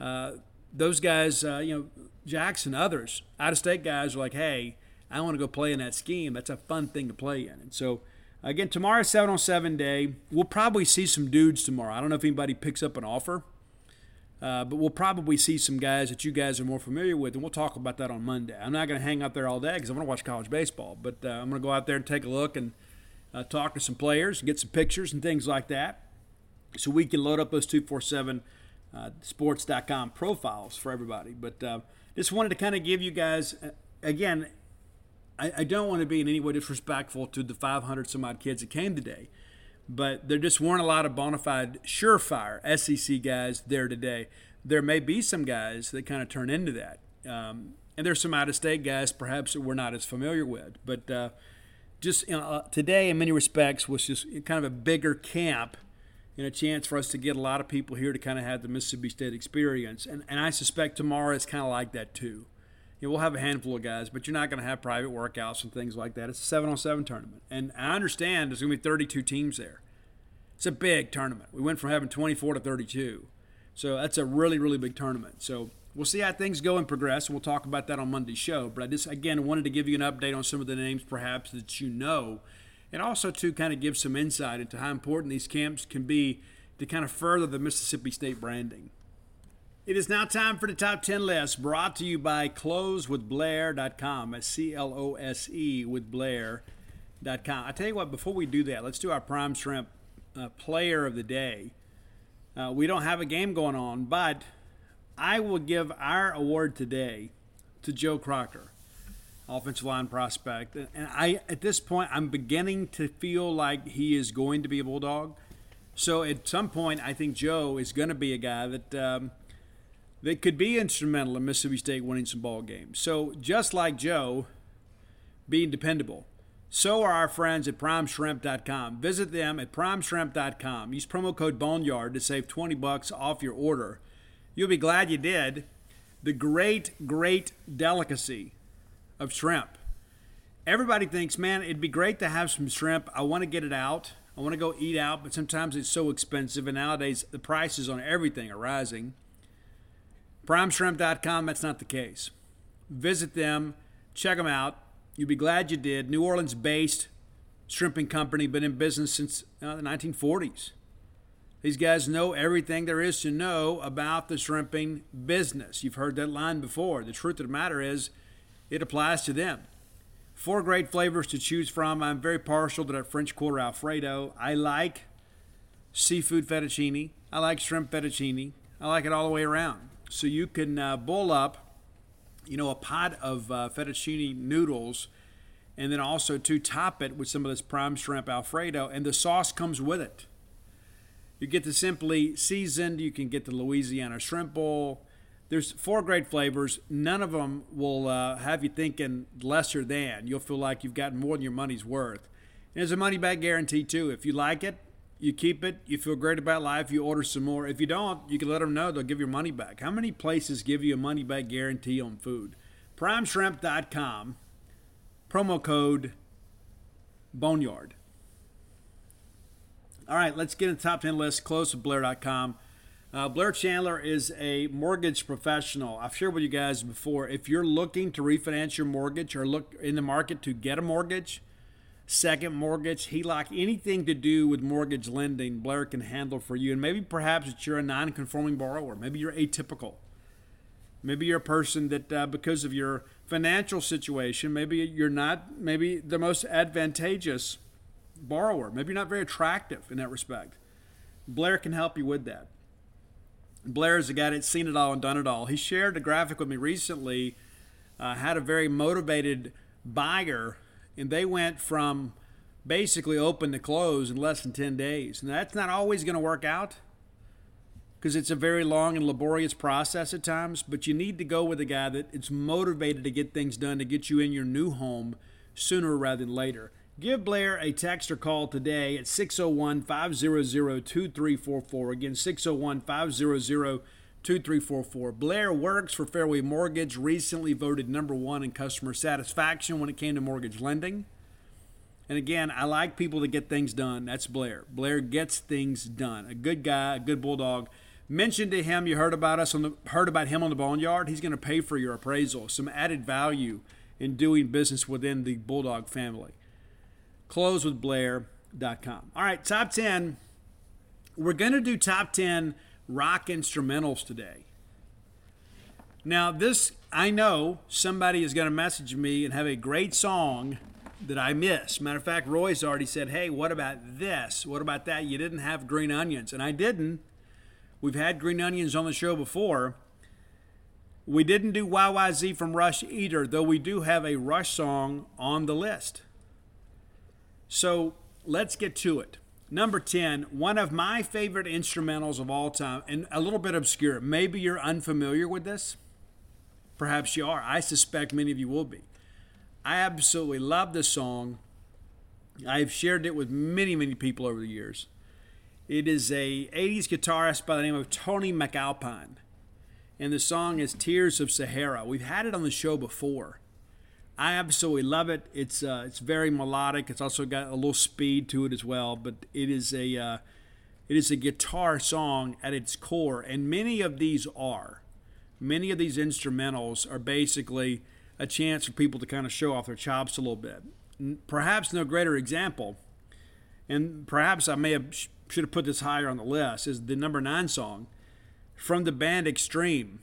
uh, those guys, uh, you know, Jackson, others, out of state guys are like, hey, I want to go play in that scheme. That's a fun thing to play in. And so, again, tomorrow's 7 on 7 day. We'll probably see some dudes tomorrow. I don't know if anybody picks up an offer. Uh, but we'll probably see some guys that you guys are more familiar with, and we'll talk about that on Monday. I'm not going to hang out there all day because I want to watch college baseball, but uh, I'm going to go out there and take a look and uh, talk to some players and get some pictures and things like that so we can load up those 247 uh, sports.com profiles for everybody. But uh, just wanted to kind of give you guys, again, I, I don't want to be in any way disrespectful to the 500 some odd kids that came today but there just weren't a lot of bona fide, surefire SEC guys there today. There may be some guys that kind of turn into that. Um, and there's some out of state guys perhaps that we're not as familiar with. But uh, just you know, uh, today, in many respects, was just kind of a bigger camp and a chance for us to get a lot of people here to kind of have the Mississippi State experience. And, and I suspect tomorrow is kind of like that too. You we'll have a handful of guys, but you're not going to have private workouts and things like that. It's a seven on seven tournament. And I understand there's going to be 32 teams there. It's a big tournament. We went from having 24 to 32. So that's a really, really big tournament. So we'll see how things go and progress, we'll talk about that on Monday's show. But I just, again, wanted to give you an update on some of the names perhaps that you know, and also to kind of give some insight into how important these camps can be to kind of further the Mississippi State branding. It is now time for the top 10 list brought to you by closewithblair.com. That's C L O S E with Blair.com. I tell you what, before we do that, let's do our prime shrimp uh, player of the day. Uh, we don't have a game going on, but I will give our award today to Joe Crocker, offensive line prospect. And I, at this point, I'm beginning to feel like he is going to be a Bulldog. So at some point, I think Joe is going to be a guy that um, that could be instrumental in Mississippi State winning some ball games. So just like Joe, being dependable. So are our friends at primeshrimp.com. Visit them at primeshrimp.com. Use promo code Boneyard to save 20 bucks off your order. You'll be glad you did. The great, great delicacy of shrimp. Everybody thinks, man, it'd be great to have some shrimp. I want to get it out. I want to go eat out, but sometimes it's so expensive, and nowadays the prices on everything are rising. PrimeShrimp.com, that's not the case. Visit them, check them out. You'll be glad you did. New Orleans based shrimping company, been in business since uh, the 1940s. These guys know everything there is to know about the shrimping business. You've heard that line before. The truth of the matter is, it applies to them. Four great flavors to choose from. I'm very partial to that French Quarter Alfredo. I like seafood fettuccine. I like shrimp fettuccine. I like it all the way around. So you can uh, bowl up, you know, a pot of uh, fettuccine noodles, and then also to top it with some of this prime shrimp Alfredo, and the sauce comes with it. You get the simply seasoned. You can get the Louisiana shrimp bowl. There's four great flavors. None of them will uh, have you thinking lesser than. You'll feel like you've gotten more than your money's worth. And there's a money back guarantee too. If you like it, you keep it, you feel great about life, you order some more. If you don't, you can let them know they'll give your money back. How many places give you a money back guarantee on food? PrimeShrimp.com, promo code Boneyard. All right, let's get into the top 10 list. Close with Blair.com. Uh, Blair Chandler is a mortgage professional. I've shared with you guys before. If you're looking to refinance your mortgage or look in the market to get a mortgage, second mortgage, HELOC, anything to do with mortgage lending, Blair can handle for you. And maybe perhaps that you're a non conforming borrower. Maybe you're atypical. Maybe you're a person that, uh, because of your financial situation, maybe you're not maybe the most advantageous borrower. Maybe you're not very attractive in that respect. Blair can help you with that. Blair is a guy that's seen it all and done it all. He shared a graphic with me recently, uh, had a very motivated buyer and they went from basically open to close in less than 10 days. And that's not always going to work out because it's a very long and laborious process at times, but you need to go with a guy that is motivated to get things done to get you in your new home sooner rather than later. Give Blair a text or call today at 601 500 2344. Again, 601 500 2344. Blair works for Fairway Mortgage, recently voted number one in customer satisfaction when it came to mortgage lending. And again, I like people to get things done. That's Blair. Blair gets things done. A good guy, a good bulldog. Mentioned to him, you heard about us on the heard about him on the boneyard. He's going to pay for your appraisal. Some added value in doing business within the bulldog family. Close with Blair.com. All right, top ten. We're going to do top ten rock instrumentals today. Now, this, I know somebody is going to message me and have a great song that I miss. Matter of fact, Roy's already said, hey, what about this? What about that? You didn't have green onions. And I didn't. We've had green onions on the show before. We didn't do YYZ from Rush either, though we do have a Rush song on the list. So let's get to it. Number 10, one of my favorite instrumentals of all time, and a little bit obscure. Maybe you're unfamiliar with this. Perhaps you are. I suspect many of you will be. I absolutely love this song. I've shared it with many, many people over the years. It is a 80s guitarist by the name of Tony MacAlpine. And the song is Tears of Sahara. We've had it on the show before. I absolutely love it. It's uh, it's very melodic. It's also got a little speed to it as well. But it is a uh, it is a guitar song at its core, and many of these are. Many of these instrumentals are basically a chance for people to kind of show off their chops a little bit. Perhaps no greater example, and perhaps I may have should have put this higher on the list, is the number nine song from the band Extreme.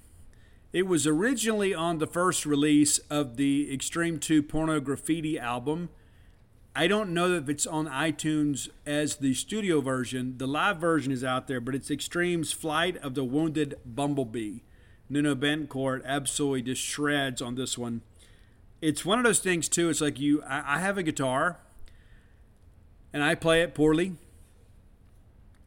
It was originally on the first release of the Extreme 2 Pornograffitti album. I don't know if it's on iTunes as the studio version. The live version is out there, but it's Extreme's Flight of the Wounded Bumblebee. Nuno Bettencourt absolutely just shreds on this one. It's one of those things too. It's like you, I, I have a guitar, and I play it poorly.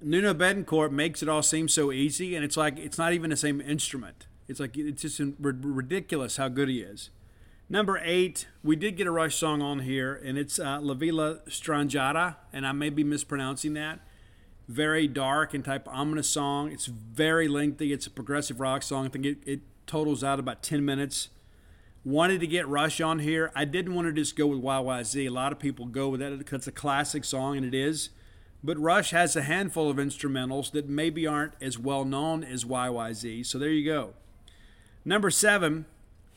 Nuno Bettencourt makes it all seem so easy, and it's like it's not even the same instrument. It's like it's just ridiculous how good he is. Number eight, we did get a Rush song on here, and it's uh, La Villa Strangiata, and I may be mispronouncing that. Very dark and type ominous song. It's very lengthy. It's a progressive rock song. I think it, it totals out about 10 minutes. Wanted to get Rush on here. I didn't want to just go with YYZ. A lot of people go with that because it's a classic song, and it is. But Rush has a handful of instrumentals that maybe aren't as well known as YYZ. So there you go. Number seven,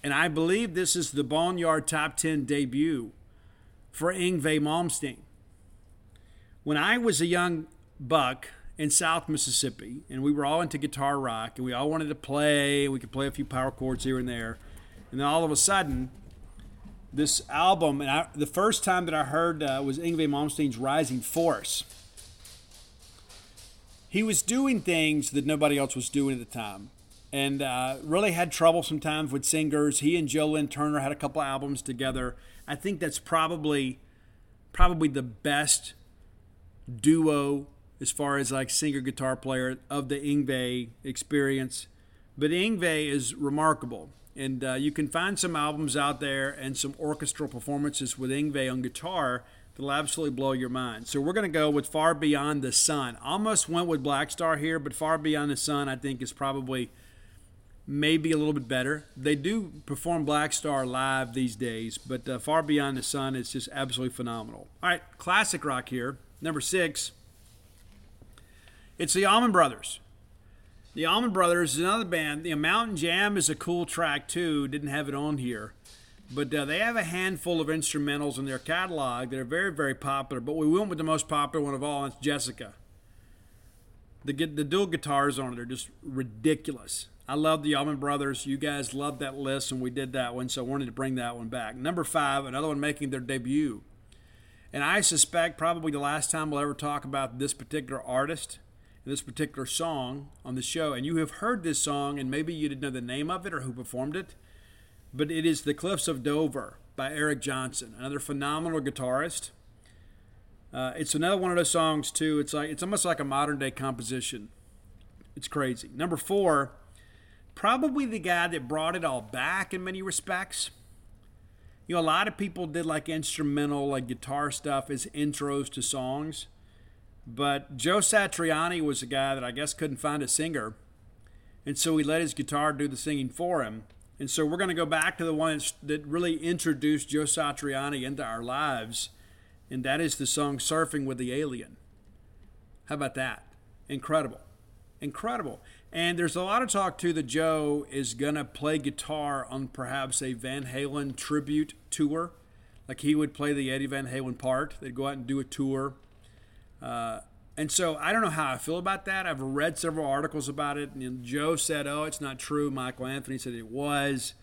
and I believe this is the Boneyard Top 10 debut for Yngwie Malmsteen. When I was a young buck in South Mississippi, and we were all into guitar rock, and we all wanted to play, we could play a few power chords here and there, and then all of a sudden, this album, and I, the first time that I heard uh, was Yngwie Malmsteen's Rising Force. He was doing things that nobody else was doing at the time and uh, really had trouble sometimes with singers. He and Joe Lynn Turner had a couple albums together. I think that's probably probably the best duo as far as like singer guitar player of the Yngwie experience. But Yngwie is remarkable, and uh, you can find some albums out there and some orchestral performances with Yngwie on guitar that'll absolutely blow your mind. So we're going to go with Far Beyond the Sun. Almost went with Black Star here, but Far Beyond the Sun I think is probably maybe a little bit better. They do perform Black Star live these days, but uh, Far Beyond the Sun is just absolutely phenomenal. All right, classic rock here. Number six. It's the Allman Brothers. The Allman Brothers is another band. The Mountain Jam is a cool track too. Didn't have it on here. But uh, they have a handful of instrumentals in their catalog that are very, very popular. But we went with the most popular one of all, and it's Jessica. The, the dual guitars on it are just ridiculous. I love the Allman Brothers. You guys loved that list, and we did that one, so I wanted to bring that one back. Number five, another one making their debut. And I suspect probably the last time we'll ever talk about this particular artist and this particular song on the show. And you have heard this song, and maybe you didn't know the name of it or who performed it, but it is The Cliffs of Dover by Eric Johnson, another phenomenal guitarist. Uh, it's another one of those songs too. It's like it's almost like a modern day composition. It's crazy. Number four probably the guy that brought it all back in many respects. You know, a lot of people did like instrumental, like guitar stuff as intros to songs. But Joe Satriani was a guy that I guess couldn't find a singer. And so he let his guitar do the singing for him. And so we're going to go back to the one that really introduced Joe Satriani into our lives. And that is the song Surfing with the Alien. How about that? Incredible. Incredible. And there's a lot of talk too that Joe is gonna play guitar on perhaps a Van Halen tribute tour, like he would play the Eddie Van Halen part. They'd go out and do a tour. Uh, and so I don't know how I feel about that. I've read several articles about it. And Joe said, "Oh, it's not true." Michael Anthony said it was.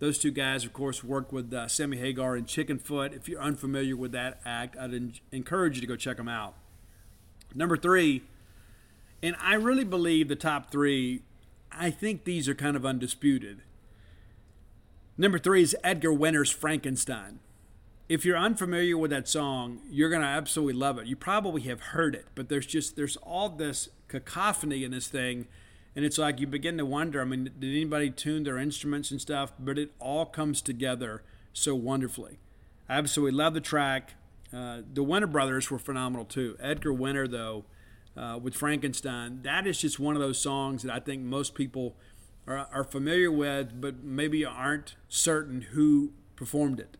Those two guys, of course, worked with uh, Sammy Hagar and Chickenfoot. If you're unfamiliar with that act, I'd en- encourage you to go check them out. Number three, and I really believe the top three. I think these are kind of undisputed. Number three is Edgar Winter's Frankenstein if you're unfamiliar with that song, you're going to absolutely love it. You probably have heard it, but there's just there's all this cacophony in this thing and it's like you begin to wonder, I mean, did anybody tune their instruments and stuff? But it all comes together so wonderfully. I absolutely love the track. Uh, the Winter Brothers were phenomenal too. Edgar Winter, though, uh, with Frankenstein, that is just one of those songs that I think most people are, are familiar with, but maybe aren't certain who performed it.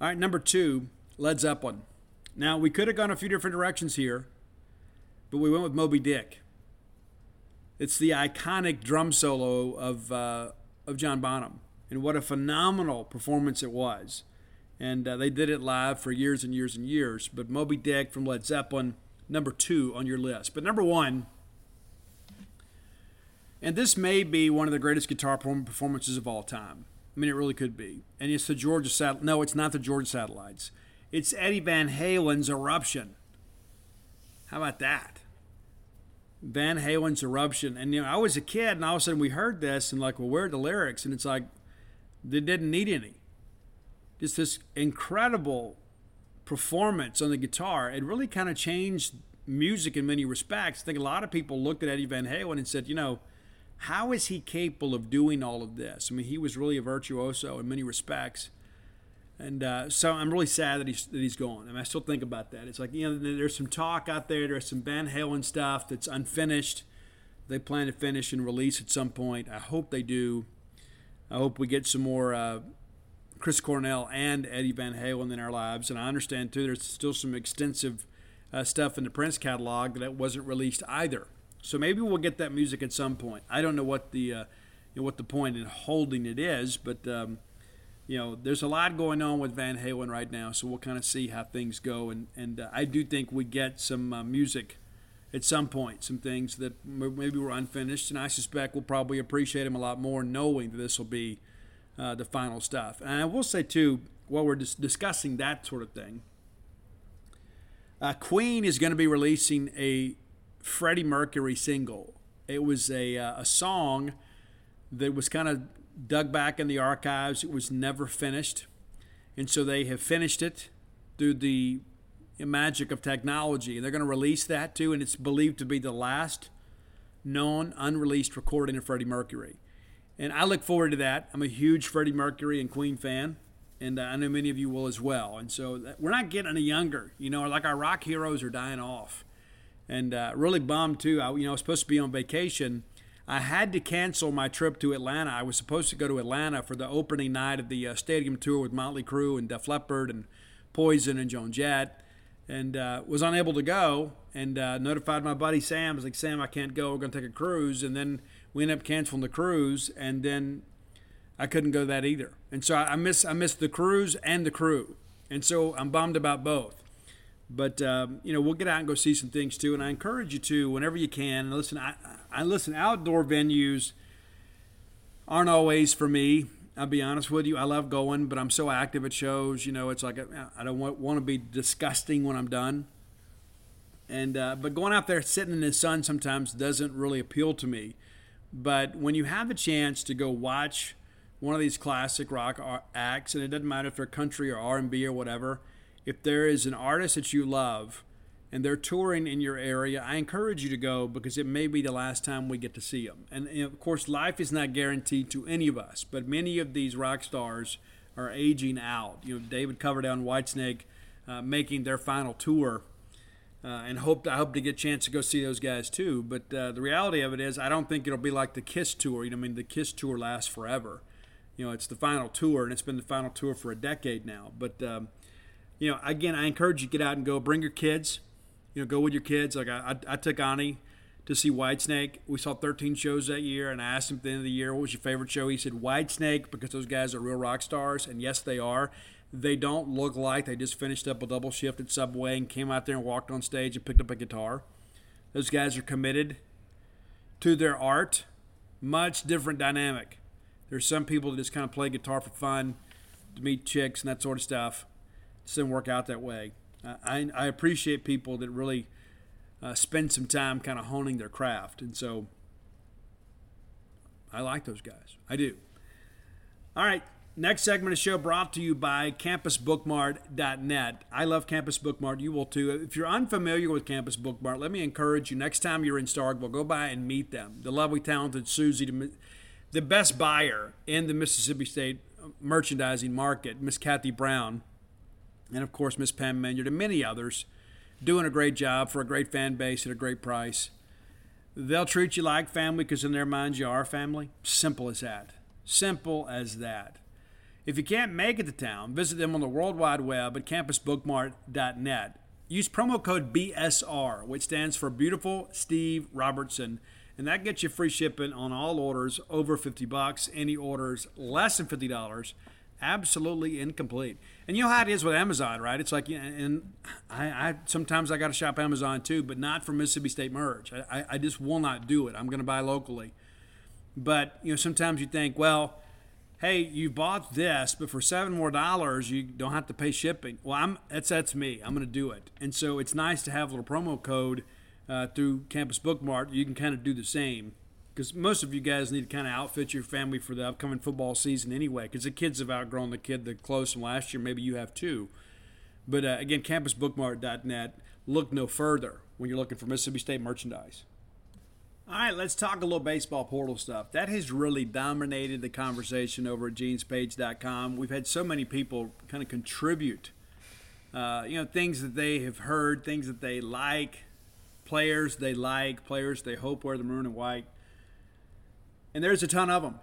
All right, number two, Led Zeppelin. Now, we could have gone a few different directions here, but we went with Moby Dick. It's the iconic drum solo of, uh, of John Bonham, and what a phenomenal performance it was. And uh, they did it live for years and years and years. But Moby Dick from Led Zeppelin, number two on your list. But number one, and this may be one of the greatest guitar performances of all time. I mean, it really could be. And it's the Georgia Satellite. No, it's not the Georgia Satellites. It's Eddie Van Halen's Eruption. How about that? Van Halen's Eruption. And, you know, I was a kid, and all of a sudden we heard this, and like, well, where are the lyrics? And it's like, they didn't need any. Just this incredible performance on the guitar. It really kind of changed music in many respects. I think a lot of people looked at Eddie Van Halen and said, you know, how is he capable of doing all of this? I mean, he was really a virtuoso in many respects. And uh, so I'm really sad that he's that he's gone. I mean, I still think about that. It's like you know, there's some talk out there. There's some Van Halen stuff that's unfinished. They plan to finish and release at some point. I hope they do. I hope we get some more uh, Chris Cornell and Eddie Van Halen in our lives. And I understand too. There's still some extensive uh, stuff in the Prince catalog that wasn't released either. So maybe we'll get that music at some point. I don't know what the uh, you know, what the point in holding it is, but um, you know, there's a lot going on with Van Halen right now, so we'll kind of see how things go. And and uh, I do think we get some uh, music at some point, some things that maybe were unfinished, and I suspect we'll probably appreciate them a lot more knowing that this will be uh, the final stuff. And I will say too, while we're dis- discussing that sort of thing, uh, Queen is going to be releasing a Freddie Mercury single. It was a, uh, a song that was kind of dug back in the archives. It was never finished. And so they have finished it through the magic of technology. And they're going to release that too. And it's believed to be the last known unreleased recording of Freddie Mercury. And I look forward to that. I'm a huge Freddie Mercury and Queen fan. And uh, I know many of you will as well. And so that, we're not getting any younger. You know, like our rock heroes are dying off and uh, really bummed too. I, you know, I was supposed to be on vacation. I had to cancel my trip to Atlanta. I was supposed to go to Atlanta for the opening night of the uh, stadium tour with Motley Crue and Def Leppard and Poison and Joan Jett, and uh, was unable to go. And uh, notified my buddy Sam. I was like, Sam, I can't go. We're going to take a cruise. And then we ended up canceling the cruise, and then I couldn't go that either. And so I, miss I missed the cruise and the crew, and so I'm bummed about both. But um, you know, we'll get out and go see some things too. And I encourage you to, whenever you can, listen. I, I listen. Outdoor venues aren't always for me. I'll be honest with you. I love going, but I'm so active at shows. You know, it's like I don't want, want to be disgusting when I'm done. And uh, but going out there sitting in the sun sometimes doesn't really appeal to me. But when you have a chance to go watch one of these classic rock acts, and it doesn't matter if they're country or R&B or whatever if there is an artist that you love and they're touring in your area, I encourage you to go because it may be the last time we get to see them. And, of course, life is not guaranteed to any of us, but many of these rock stars are aging out. You know, David Coverdale and Whitesnake uh, making their final tour. Uh, and hope I hope to get a chance to go see those guys too. But uh, the reality of it is, I don't think it'll be like the Kiss tour. You know, I mean, the Kiss tour lasts forever. You know, it's the final tour, and it's been the final tour for a decade now. But um, you know, again, I encourage you to get out and go. Bring your kids. You know, go with your kids. Like I, I, I took Ani to see Whitesnake. We saw 13 shows that year, and I asked him at the end of the year, "What was your favorite show?" He said Whitesnake because those guys are real rock stars, and yes, they are. They don't look like they just finished up a double shift at Subway and came out there and walked on stage and picked up a guitar. Those guys are committed to their art. Much different dynamic. There's some people that just kind of play guitar for fun, to meet chicks and that sort of stuff. It doesn't work out that way. I, I appreciate people that really uh, spend some time kind of honing their craft. And so I like those guys. I do. All right. Next segment of the show brought to you by campusbookmart.net. I love Campus Bookmart. You will too. If you're unfamiliar with Campus Bookmart, let me encourage you next time you're in Starkville, go by and meet them. The lovely, talented Susie, the best buyer in the Mississippi State merchandising market, Miss Kathy Brown, and of course Miss Pam Menyard, and many others, doing a great job for a great fan base at a great price. They'll treat you like family because in their minds you are family. Simple as that. Simple as that. If you can't make it to town, visit them on the World Wide Web at campusbookmart.net. Use promo code BSR, which stands for Beautiful Steve Robertson, and that gets you free shipping on all orders over 50 bucks. Any orders less than $50, absolutely incomplete. And you know how it is with Amazon, right? It's like, and I, I sometimes I got to shop Amazon too, but not for Mississippi State merch. I, I just will not do it. I'm going to buy locally. But you know, sometimes you think, well hey, you bought this, but for seven more dollars, you don't have to pay shipping. Well, I'm that's that's me. I'm going to do it, and so it's nice to have a little promo code uh, through Campus Bookmart. You can kind of do the same because most of you guys need to kind of outfit your family for the upcoming football season anyway. Because the kids have outgrown the kid the clothes from last year. Maybe you have too. But uh, again, campusbookmart.net. Look no further when you're looking for Mississippi State merchandise. All right, let's talk a little baseball portal stuff. That has really dominated the conversation over at genespage.com. We've had so many people kind of contribute, uh, you know, things that they have heard, things that they like, players they like, players they hope wear the maroon and white. And there's a ton of them.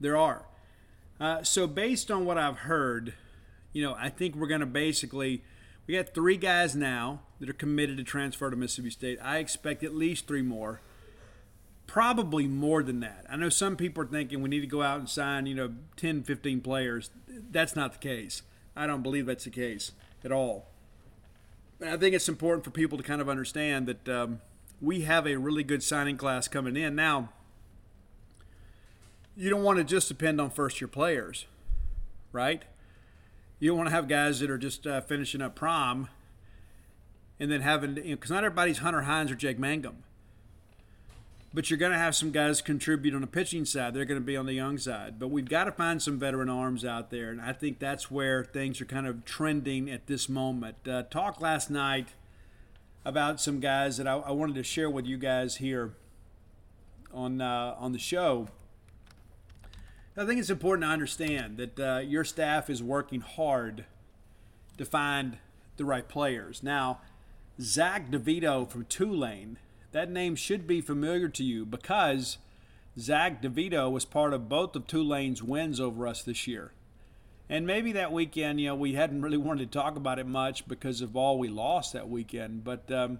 There are. Uh, so, based on what I've heard, you know, I think we're going to basically, we got three guys now that are committed to transfer to Mississippi State. I expect at least three more probably more than that. I know some people are thinking we need to go out and sign, you know, 10, 15 players. That's not the case. I don't believe that's the case at all. And I think it's important for people to kind of understand that um, we have a really good signing class coming in. Now, you don't want to just depend on first year players, right? You don't want to have guys that are just uh, finishing up prom and then having, because you know, not everybody's Hunter Hines or Jake Mangum but you're going to have some guys contribute on the pitching side. They're going to be on the young side. But we've got to find some veteran arms out there, and I think that's where things are kind of trending at this moment. Uh, talk last night about some guys that I, I, wanted to share with you guys here on uh, on the show. I think it's important to understand that uh, your staff is working hard to find the right players. Now, Zach DeVito from Tulane that name should be familiar to you because Zach DeVito was part of both of Tulane's wins over us this year. And maybe that weekend, you know, we hadn't really wanted to talk about it much because of all we lost that weekend. But um,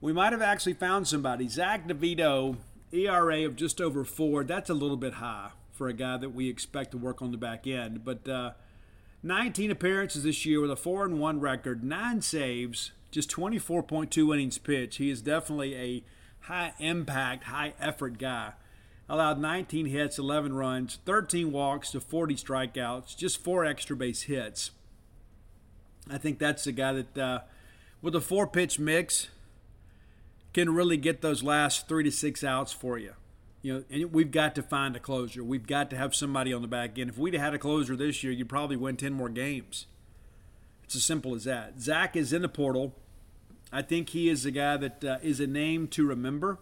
we might have actually found somebody. Zach DeVito, ERA of just over four. That's a little bit high for a guy that we expect to work on the back end. But uh, 19 appearances this year with a 4 and 1 record, nine saves, just 24.2 innings pitched. He is definitely a high impact, high effort guy. Allowed 19 hits, 11 runs, 13 walks to 40 strikeouts, just four extra base hits. I think that's the guy that, uh, with a four pitch mix, can really get those last three to six outs for you. You know, and we've got to find a closer. We've got to have somebody on the back end. If we'd had a closer this year, you'd probably win 10 more games. It's as simple as that. Zach is in the portal. I think he is a guy that uh, is a name to remember.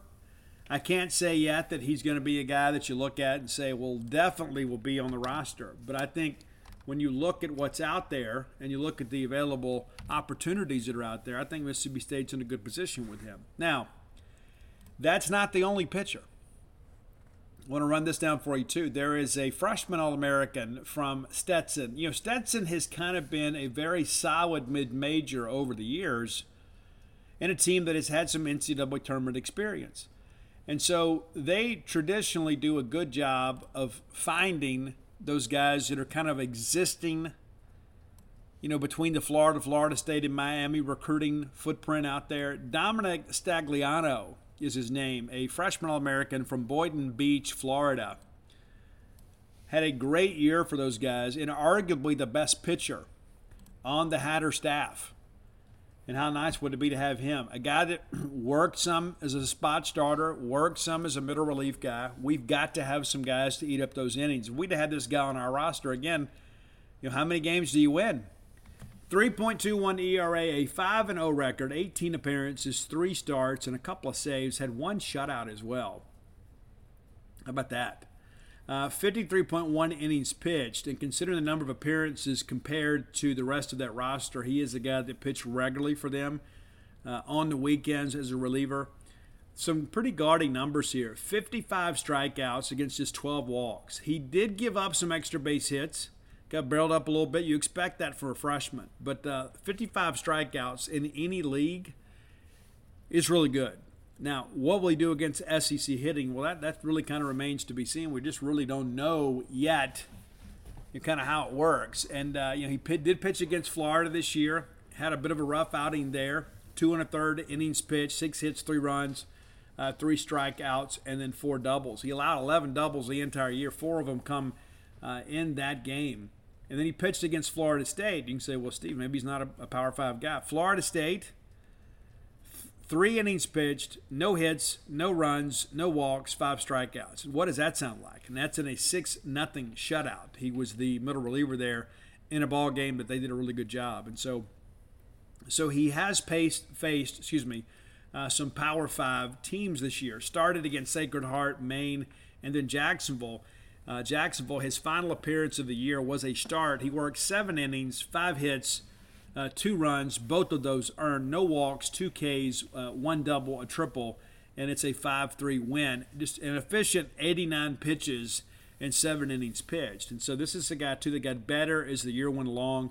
I can't say yet that he's going to be a guy that you look at and say, well, definitely will be on the roster. But I think when you look at what's out there and you look at the available opportunities that are out there, I think Mississippi State's in a good position with him. Now, that's not the only pitcher. I want to run this down for you too. There is a freshman All American from Stetson. You know, Stetson has kind of been a very solid mid major over the years and a team that has had some NCAA tournament experience. And so they traditionally do a good job of finding those guys that are kind of existing, you know, between the Florida, Florida State, and Miami recruiting footprint out there. Dominic Stagliano is his name, a freshman All American from Boynton Beach, Florida. Had a great year for those guys and arguably the best pitcher on the Hatter staff. And how nice would it be to have him? A guy that (clears throat) worked some as a spot starter, worked some as a middle relief guy. We've got to have some guys to eat up those innings. If we'd have had this guy on our roster again, you know, how many games do you win? 3.21 ERA, a 5 0 record, 18 appearances, 3 starts, and a couple of saves. Had one shutout as well. How about that? Uh, 53.1 innings pitched, and considering the number of appearances compared to the rest of that roster, he is a guy that pitched regularly for them uh, on the weekends as a reliever. Some pretty gaudy numbers here 55 strikeouts against just 12 walks. He did give up some extra base hits got barreled up a little bit. You expect that for a freshman, but uh, 55 strikeouts in any league is really good. Now, what will he do against SEC hitting? Well, that, that really kind of remains to be seen. We just really don't know yet kind of how it works. And, uh, you know, he p- did pitch against Florida this year, had a bit of a rough outing there. Two and a third innings pitched, six hits, three runs, uh, three strikeouts, and then four doubles. He allowed 11 doubles the entire year. Four of them come uh, in that game. And then he pitched against Florida State. You can say, well, Steve, maybe he's not a, a Power Five guy. Florida State, three innings pitched, no hits, no runs, no walks, five strikeouts. What does that sound like? And that's in a six nothing shutout. He was the middle reliever there in a ball game, but they did a really good job. And so, so he has faced, faced excuse me, uh, some Power Five teams this year. Started against Sacred Heart, Maine, and then Jacksonville. Uh, Jacksonville, his final appearance of the year was a start. He worked seven innings, five hits, uh, two runs. Both of those earned no walks, two Ks, uh, one double, a triple, and it's a 5 3 win. Just an efficient 89 pitches and seven innings pitched. And so this is a guy, too, that got better as the year went along.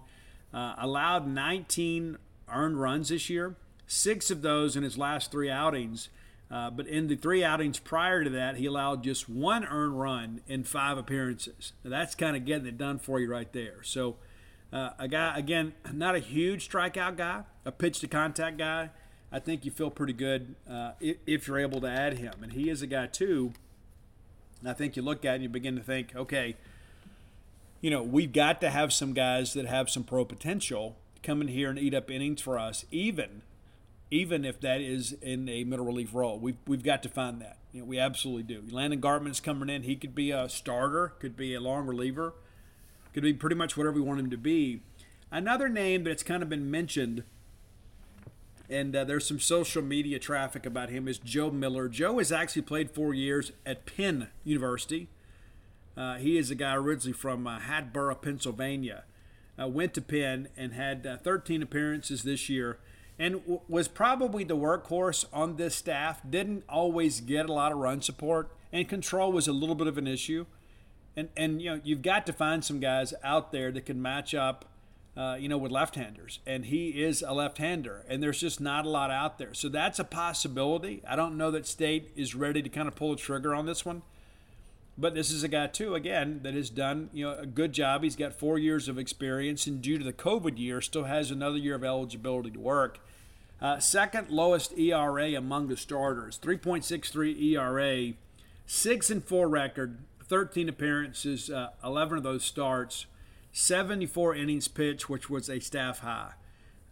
Uh, allowed 19 earned runs this year, six of those in his last three outings. Uh, but in the three outings prior to that, he allowed just one earned run in five appearances. Now, that's kind of getting it done for you right there. So, uh, a guy, again, not a huge strikeout guy, a pitch to contact guy. I think you feel pretty good uh, if, if, you're able to add him. And he is a guy, too. I think you look at and you begin to think, okay, you know, we've got to have some guys that have some pro potential come in here and eat up innings for us, even even if that is in a middle relief role. We've, we've got to find that. You know, we absolutely do. Landon Gartman's coming in. He could be a starter, could be a long reliever, could be pretty much whatever we want him to be. Another name that's kind of been mentioned, and uh, there's some social media traffic about him, is Joe Miller. Joe has actually played four years at Penn University. Uh, he is a guy originally from uh, Hatboro, Pennsylvania. Uh, went to Penn and had uh, 13 appearances this year and w- was probably the workhorse on this staff. Didn't always get a lot of run support, and control was a little bit of an issue. And and you know you've got to find some guys out there that can match up, uh, you know, with left-handers. And he is a left-hander, and there's just not a lot out there. So that's a possibility. I don't know that State is ready to kind of pull the trigger on this one. But this is a guy too, again, that has done you know a good job. He's got four years of experience, and due to the COVID year, still has another year of eligibility to work. Uh, second lowest ERA among the starters, 3.63 ERA, six and four record, 13 appearances, uh, 11 of those starts, 74 innings pitched, which was a staff high.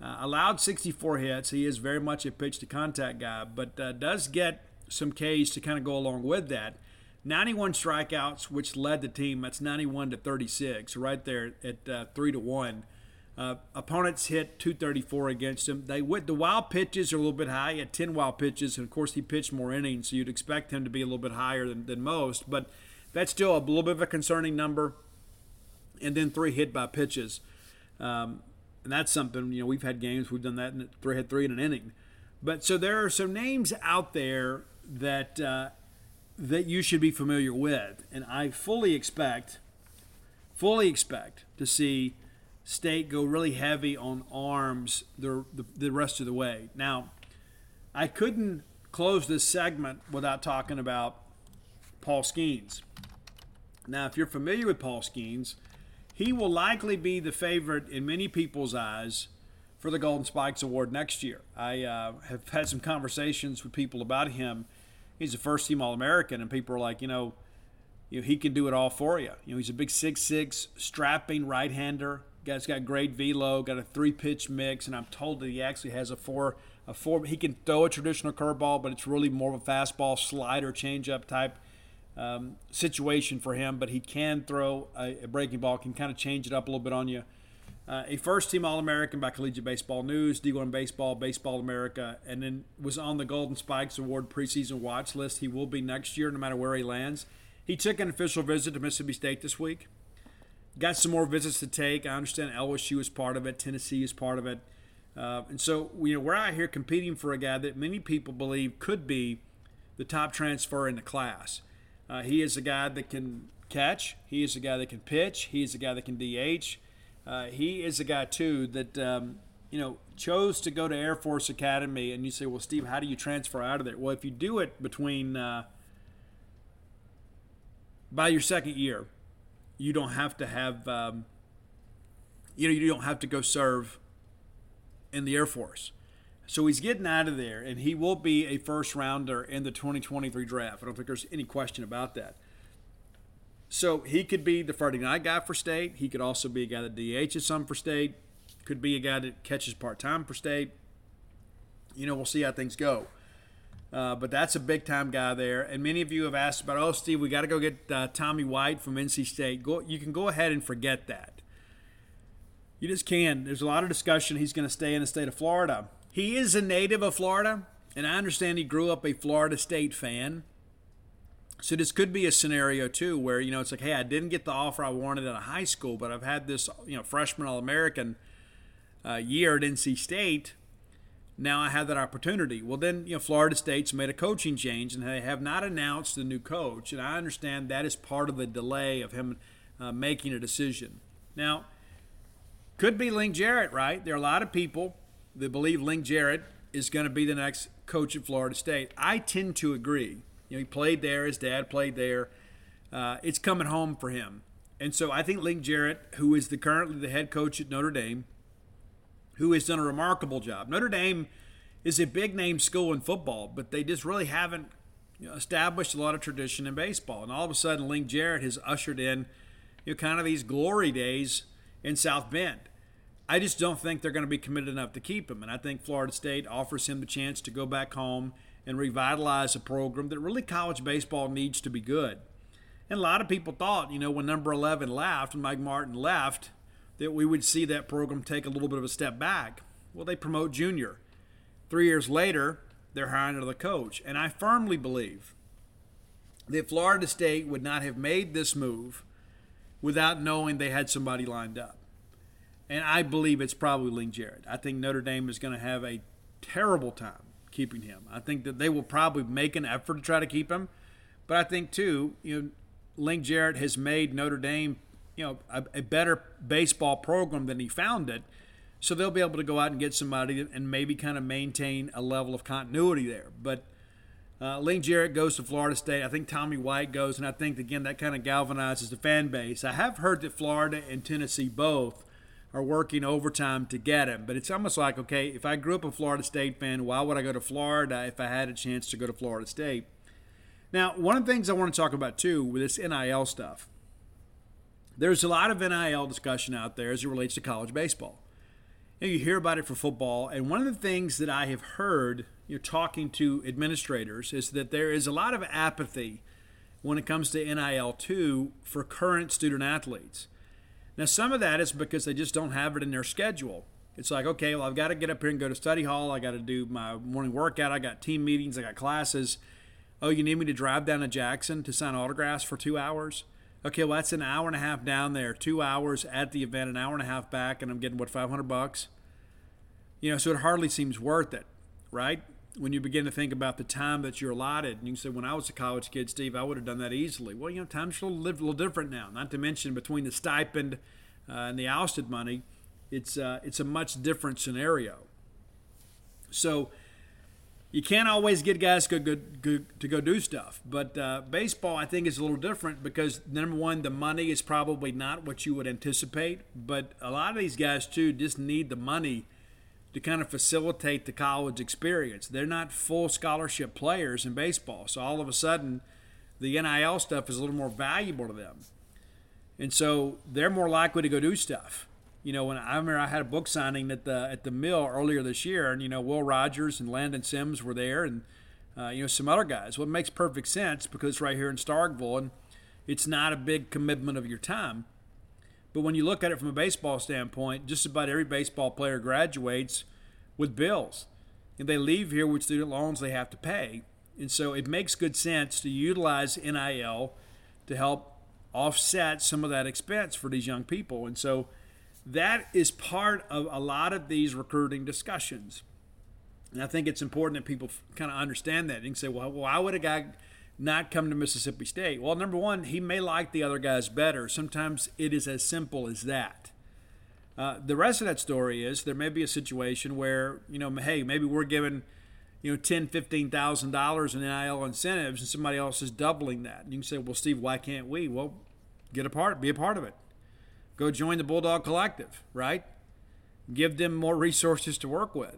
Uh, allowed 64 hits. He is very much a pitch to contact guy, but uh, does get some Ks to kind of go along with that. 91 strikeouts, which led the team. That's 91 to 36, right there at uh, three to one. Uh, opponents hit 234 against him. They went the wild pitches are a little bit high. He had 10 wild pitches, and of course he pitched more innings, so you'd expect him to be a little bit higher than, than most. But that's still a little bit of a concerning number. And then three hit by pitches, um, and that's something you know we've had games we've done that and three hit three in an inning. But so there are some names out there that uh, that you should be familiar with. And I fully expect, fully expect to see State go really heavy on arms the, the, the rest of the way. Now, I couldn't close this segment without talking about Paul Skenes. Now, if you're familiar with Paul Skenes, he will likely be the favorite in many people's eyes for the Golden Spikes Award next year. I uh, have had some conversations with people about him. He's a first team All American, and people are like, you know, you know, he can do it all for you. You know, he's a big six-six, strapping right hander. Guy's got great velo, got a three pitch mix, and I'm told that he actually has a four a four. He can throw a traditional curveball, but it's really more of a fastball, slider, changeup type um, situation for him. But he can throw a, a, breaking ball, can kind of change it up a little bit on you. Uh, a first team All American by Collegiate Baseball News, D1 Baseball, Baseball America, and then was on the Golden Spikes Award preseason watch list. He will be next year, no matter where he lands. He took an official visit to Mississippi State this week. Got some more visits to take. I understand LSU is part of it, Tennessee is part of it. Uh, and so, you know, we're out here competing for a guy that many people believe could be the top transfer in the class. Uh, he is a guy that can catch. He is a guy that can pitch. He is a guy that can DH. Uh, he is a guy too that um, you know chose to go to Air Force Academy. And you say, well, Steve, how do you transfer out of there? Well, if you do it between uh, by your second year, you don't have to have um, you know you don't have to go serve in the Air Force. So he's getting out of there, and he will be a first rounder in the 2023 draft. I don't think there's any question about that. So he could be the Friday night guy for state. He could also be a guy that DHs some for state. Could be a guy that catches part time for state. You know, we'll see how things go. Uh, but that's a big time guy there. And many of you have asked about, oh, Steve, we got to go get uh, Tommy White from NC State. Go, you can go ahead and forget that. You just can. There's a lot of discussion. He's going to stay in the state of Florida. He is a native of Florida, and I understand he grew up a Florida State fan. So this could be a scenario too, where you know it's like, hey, I didn't get the offer I wanted at a high school, but I've had this, you know, freshman All American uh, year at NC State. Now I have that opportunity. Well, then you know, Florida State's made a coaching change, and they have not announced the new coach, and I understand that is part of the delay of him uh, making a decision. Now could be Link Jarrett, right? There are a lot of people that believe Link Jarrett is going to be the next coach at Florida State. I tend to agree. You know, he played there. His dad played there. Uh, it's coming home for him. And so I think Link Jarrett, who is the currently the head coach at Notre Dame, who has done a remarkable job. Notre Dame is a big name school in football, but they just really haven't you know, established a lot of tradition in baseball. And all of a sudden, Link Jarrett has ushered in you know, kind of these glory days in South Bend. I just don't think they're going to be committed enough to keep him. And I think Florida State offers him the chance to go back home and revitalize a program that really college baseball needs to be good. And a lot of people thought, you know, when number 11 left, and Mike Martin left, that we would see that program take a little bit of a step back. Well, they promote junior. Three years later, they're hiring another coach. And I firmly believe that Florida State would not have made this move without knowing they had somebody lined up and I believe it's probably Link Jarrett. I think Notre Dame is going to have a terrible time keeping him. I think that they will probably make an effort to try to keep him, but I think too, you know, Link Jarrett has made Notre Dame, you know, a, a better baseball program than he founded. So they'll be able to go out and get somebody and maybe kind of maintain a level of continuity there. But uh, Link Jarrett goes to Florida State. I think Tommy White goes, and I think again that kind of galvanizes the fan base. I have heard that Florida and Tennessee both are working overtime to get him. But it's almost like, okay, if I grew up a Florida State fan, why would I go to Florida if I had a chance to go to Florida State? Now, one of the things I want to talk about too with this NIL stuff, there's a lot of NIL discussion out there as it relates to college baseball. You, know, you hear about it for football, and one of the things that I have heard, you know, talking to administrators, is that there is a lot of apathy when it comes to NIL too for current student athletes. Now, some of that is because they just don't have it in their schedule. It's like, okay, well, I've got to get up here and go to study hall. I got to do my morning workout. I got team meetings. I got classes. Oh, you need me to drive down to Jackson to sign autographs for two hours? Okay, well, that's an hour and a half down there, two hours at the event, an hour and a half back, and I'm getting, what, 500 bucks? You know, so it hardly seems worth it, right? When you begin to think about the time that you're allotted, and you can say, when I was a college kid, Steve, I would have done that easily. Well, you know, times are a little, little different now. Not to mention between the stipend uh, and the Alston money, it's uh, it's a much different scenario. So, you can't always get guys to go, go, to go do stuff. But uh, baseball, I think, is a little different because number one, the money is probably not what you would anticipate. But a lot of these guys too just need the money to kind of facilitate the college experience. They're not full scholarship players in baseball, so all of a sudden, the NIL stuff is a little more valuable to them, and so they're more likely to go do stuff you know, when I remember I had a book signing at the at the mill earlier this year, and you know, Will Rogers and Landon Sims were there, and uh, you know, some other guys. Well, it makes perfect sense because right here in Starkville, and it's not a big commitment of your time. But when you look at it from a baseball standpoint, just about every baseball player graduates with bills, and they leave here with student loans they have to pay, and so it makes good sense to utilize NIL to help offset some of that expense for these young people, and so that is part of a lot of these recruiting discussions. And I think it's important that people kind of understand that. Can say, well, why would a guy not come to Mississippi State? Well, number one, he may like the other guys better. Sometimes it is as simple as that. Uh, the rest of that story is there may be a situation where, you know, hey, maybe we're giving, you know, ten, fifteen thousand dollars in NIL incentives, and somebody else is doubling that. And you can say, well, Steve, why can't we? Well, get a part, be a part of it. Go join the Bulldog Collective, right? Give them more resources to work with.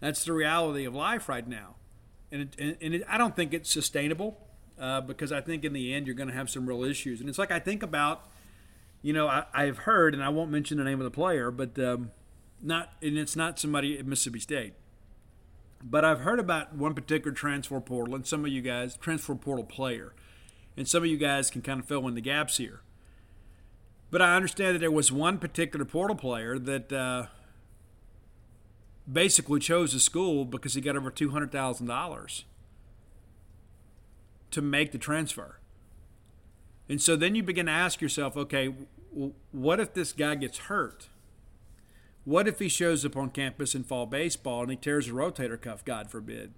That's the reality of life right now. And, it, and, it, I don't think it's sustainable uh, because I think in the end you're going to have some real issues. And it's like I think about, you know, I, I've heard, and I won't mention the name of the player, but um, not, and it's not somebody at Mississippi State. But I've heard about one particular transfer portal, and some of you guys, transfer portal player, and some of you guys can kind of fill in the gaps here. But I understand that there was one particular portal player that uh, basically chose the school because he got over two hundred thousand dollars to make the transfer. And so then you begin to ask yourself, okay, what if this guy gets hurt? What if he shows up on campus in fall baseball and he tears a rotator cuff, God forbid?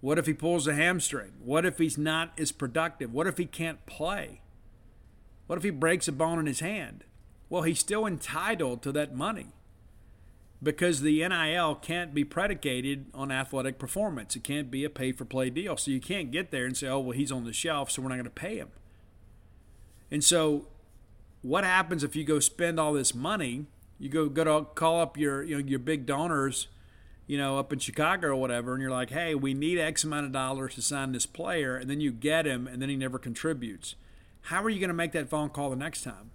What if he pulls a hamstring? What if he's not as productive? What if he can't play? What if he breaks a bone in his hand? Well, he's still entitled to that money because the NIL can't be predicated on athletic performance. It can't be a pay for play deal. So you can't get there and say, oh, well, he's on the shelf, so we're not going to pay him. And so what happens if you go spend all this money? You go, go to call up your, you know, your big donors, you know, up in Chicago or whatever, and you're like, hey, we need X amount of dollars to sign this player, and then you get him, and then he never contributes how are you going to make that phone call the next time?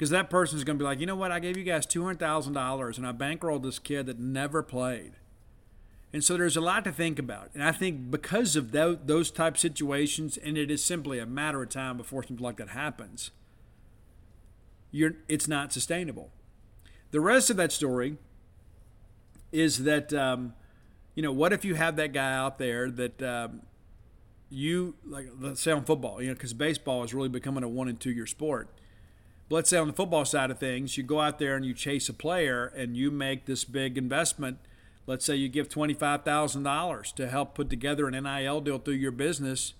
Because that person is going to be like, you know what? I gave you guys $200,000 and I bankrolled this kid that never played. And so there's a lot to think about. And I think because of those type situations, and it is simply a matter of time before something like that happens, you're, it's not sustainable. The rest of that story is that, um, you know, what if you have that guy out there that um, you like let's say on football, you know, because baseball is really becoming a one and two year sport. Let's say on the football side of things, you go out there and you chase a player and you make this big investment. Let's say you give twenty five thousand dollars to help put together an NIL deal through your business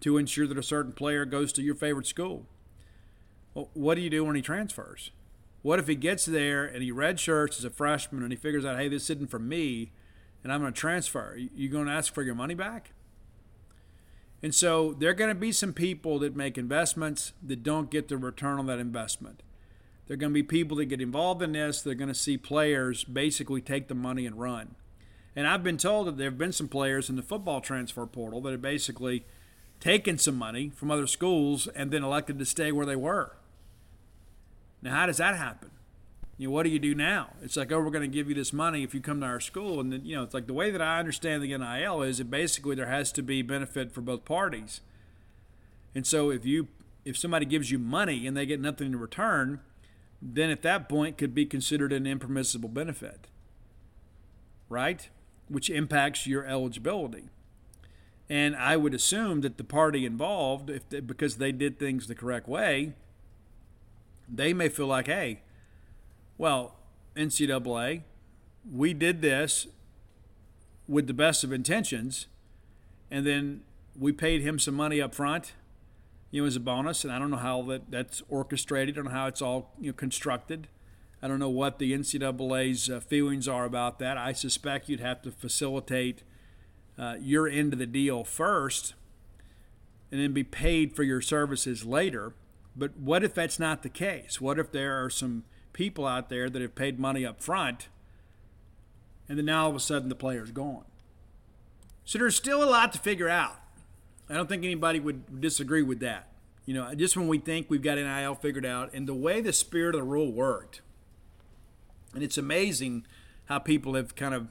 to ensure that a certain player goes to your favorite school. Well, what do you do when he transfers? What if he gets there and he redshirts as a freshman and he figures out, hey, this isn't for me, and I'm going to transfer? You going to ask for your money back? And so there are going to be some people that make investments that don't get the return on that investment. There are going to be people that get involved in this. They're going to see players basically take the money and run. And I've been told that there have been some players in the football transfer portal that have basically taken some money from other schools and then elected to stay where they were. Now, how does that happen? You know, what do you do now? It's like, oh, we're going to give you this money if you come to our school. And then, you know, it's like the way that I understand the NIL is that basically there has to be benefit for both parties. And so if you if somebody gives you money and they get nothing in return, then at that point could be considered an impermissible benefit. Right? Which impacts your eligibility. And I would assume that the party involved, if they, because they did things the correct way, they may feel like, hey, well, NCAA, we did this with the best of intentions, and then we paid him some money up front, you know, as a bonus. And I don't know how that, that's orchestrated, know how it's all you know constructed. I don't know what the NCAA's uh, feelings are about that. I suspect you'd have to facilitate uh, your end of the deal first and then be paid for your services later. But what if that's not the case? What if there are some people out there that have paid money up front and then now all of a sudden the player's gone? So there's still a lot to figure out. I don't think anybody would disagree with that. You know, just when we think we've got NIL figured out and the way the spirit of the rule worked, and it's amazing how people have kind of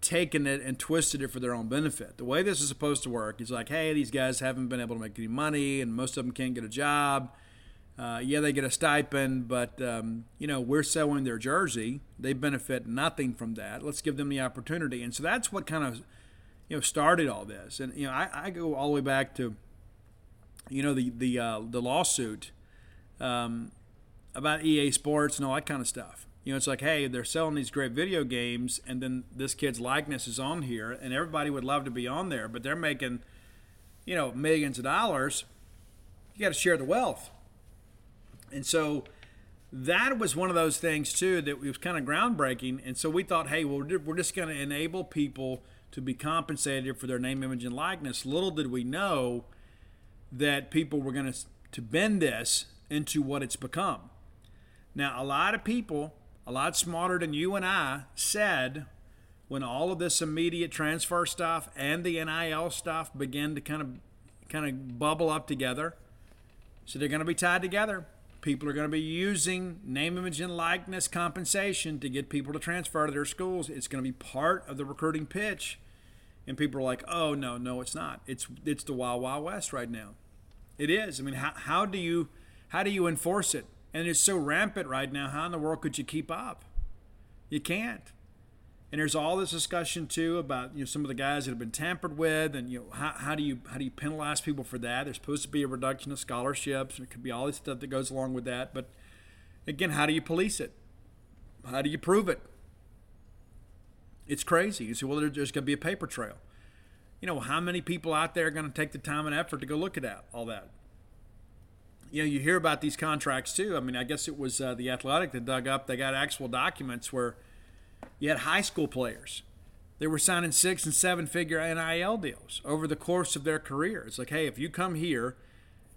taken it and twisted it for their own benefit. The way this is supposed to work is like, hey, these guys haven't been able to make any money, and most of them can't get a job. Uh, yeah, they get a stipend, but um, you know we're selling their jersey. They benefit nothing from that. Let's give them the opportunity, and so that's what kind of you know started all this. And you know, I, I go all the way back to you know the the uh, the lawsuit um, about EA Sports and all that kind of stuff. You know, it's like, hey, they're selling these great video games, and then this kid's likeness is on here, and everybody would love to be on there, but they're making, you know, millions of dollars. You got to share the wealth. And so that was one of those things, too, that was kind of groundbreaking. And so we thought, hey, well, we're just going to enable people to be compensated for their name, image, and likeness. Little did we know that people were going to to bend this into what it's become. Now, a lot of people a lot smarter than you and I said when all of this immediate transfer stuff and the NIL stuff began to kind of kind of bubble up together. So they're going to be tied together. People are going to be using name, image, and likeness compensation to get people to transfer to their schools. It's going to be part of the recruiting pitch. And people are like, "Oh no, no, it's not. It's it's the wild, wild west right now. It is. I mean, how, how do you how do you enforce it? and it's so rampant right now. How in the world could you keep up? You can't. And there's all this discussion too about you know some of the guys that have been tampered with, and you know how, how do you how do you penalize people for that? There's supposed to be a reduction of scholarships, and it could be all this stuff that goes along with that. But again, how do you police it? How do you prove it? It's crazy. You say, well, there's going to be a paper trail. You know, how many people out there are going to take the time and effort to go look at that, all that? you know, you hear about these contracts too. I mean, I guess it was uh, the Athletic that dug up. They got actual documents where you had high school players. They were signing six and seven figure NIL deals over the course of their career. It's like, hey, if you come here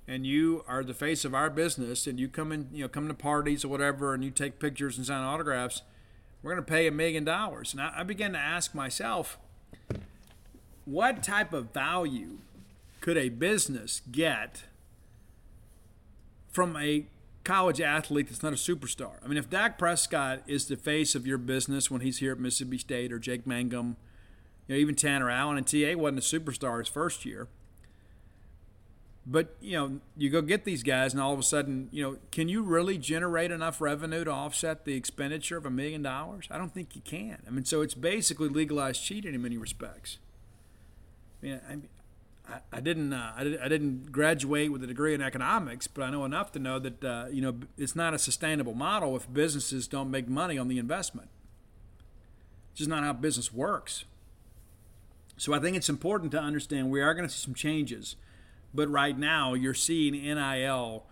and you are the face of our business and you come in, you know, come to parties or whatever and you take pictures and sign autographs, we're going to pay a million dollars. And I, I began to ask myself, what type of value could a business get from a college athlete that's not a superstar. I mean, if Dak Prescott is the face of your business when he's here at Mississippi State or Jake Mangum, you know, even Tanner Allen and TA wasn't a superstar his first year. But, you know, you go get these guys and all of a sudden, you know, can you really generate enough revenue to offset the expenditure of a million dollars? I don't think you can. I mean, so it's basically legalized cheating in many respects. I mean, I mean I, I didn't uh, I, did, I didn't graduate with a degree in economics, but I know enough to know that uh, you know it's not a sustainable model if businesses don't make money on the investment. It's just not how business works. So I think it's important to understand we are going to see some changes, but right now you're seeing NIL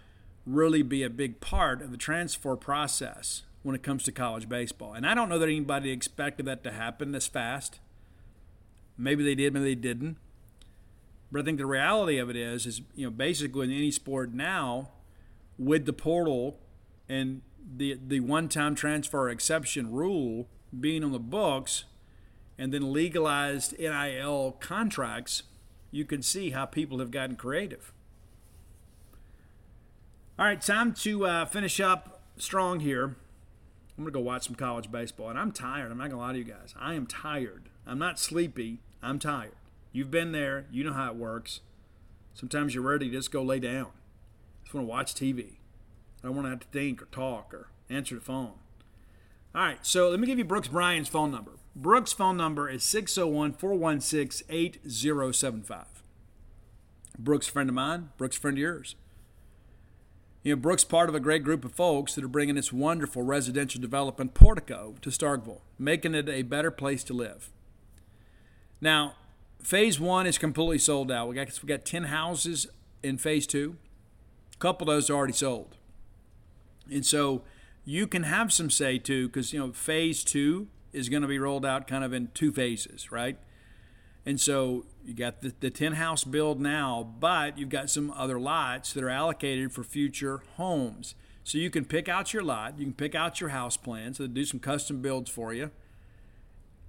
really be a big part of the transfer process when it comes to college baseball. And I don't know that anybody expected that to happen this fast. Maybe they did, maybe they didn't. But I think the reality of it is, is you know, basically in any sport now, with the portal and the the one-time transfer exception rule being on the books, and then legalized NIL contracts, you can see how people have gotten creative. All right, time to uh, finish up strong here. I'm gonna go watch some college baseball, and I'm tired. I'm not gonna lie to you guys. I am tired. I'm not sleepy. I'm tired. You've been there. You know how it works. Sometimes you're ready to just go lay down. Just want to watch TV. I don't want to have to think or talk or answer the phone. All right, so let me give you Brooks Bryan's phone number. Brooks' phone number is 601 416 8075. Brooks, friend of mine. Brooks, friend of yours. You know, Brooks part of a great group of folks that are bringing this wonderful residential development portico to Starkville, making it a better place to live. Now, Phase one is completely sold out. We got we got ten houses in phase two. A couple of those are already sold, and so you can have some say too, because you know phase two is going to be rolled out kind of in two phases, right? And so you got the, the 10 house build now, but you've got some other lots that are allocated for future homes. So you can pick out your lot, you can pick out your house plans, so do some custom builds for you,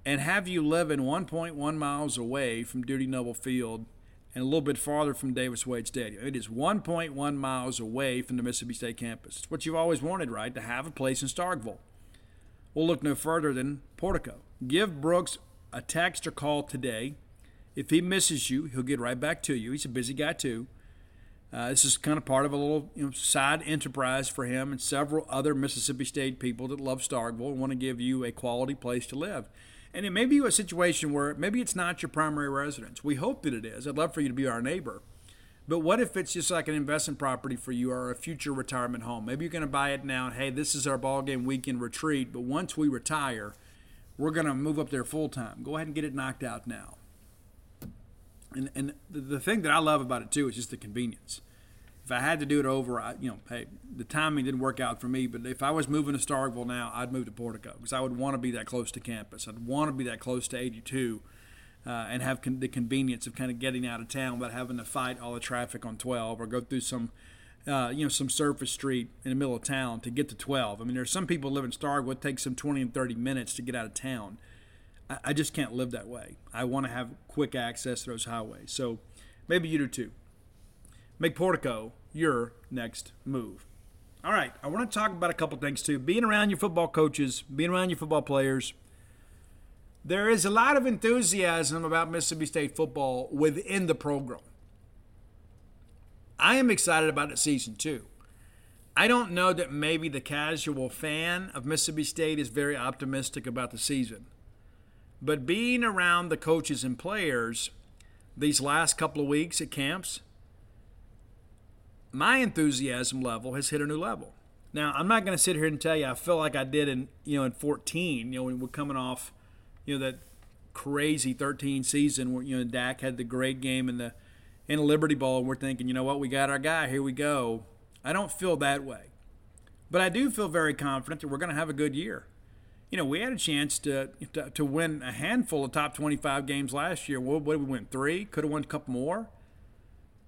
and have you living 1.1 miles away from Dudy Noble Field and a little bit farther from Davis Wade Stadium. It is 1.1 miles away from the Mississippi State campus. It's what you've always wanted, right? To have a place in Starkville. We'll look no further than Portico. Give Brooks a text or call today. If he misses you, he'll get right back to you. He's a busy guy too. Uh, this is kind of part of a little you know, side enterprise for him and several other Mississippi State people that love Starkville and want to give you a quality place to live. And it may be a situation where maybe it's not your primary residence. We hope that it is. I'd love for you to be our neighbor. But what if it's just like an investment property for you or a future retirement home? Maybe you're going to buy it now and hey, this is our ball game weekend retreat, but once we retire, we're going to move up there full time. Go ahead and get it knocked out now. And, and the thing that I love about it too is just the convenience. If I had to do it over, I, you know, hey, the timing didn't work out for me. But if I was moving to Starkville now, I'd move to Portico because I would want to be that close to campus. I'd want to be that close to 82, uh, and have con- the convenience of kind of getting out of town without having to fight all the traffic on 12 or go through some, uh, you know, some surface street in the middle of town to get to 12. I mean, there's some people live in Starkville. It takes them 20 and 30 minutes to get out of town. I, I just can't live that way. I want to have quick access to those highways. So maybe you do too. Make Portico your next move. All right, I want to talk about a couple things too. Being around your football coaches, being around your football players, there is a lot of enthusiasm about Mississippi State football within the program. I am excited about the season too. I don't know that maybe the casual fan of Mississippi State is very optimistic about the season. But being around the coaches and players these last couple of weeks at camps, my enthusiasm level has hit a new level. Now, I'm not going to sit here and tell you I feel like I did in you know in 14. You know, when we're coming off, you know, that crazy 13 season where you know Dak had the great game in the in Liberty Bowl, and we're thinking, you know what, we got our guy. Here we go. I don't feel that way, but I do feel very confident that we're going to have a good year. You know, we had a chance to, to, to win a handful of top 25 games last year. What did we win? Three? Could have won a couple more.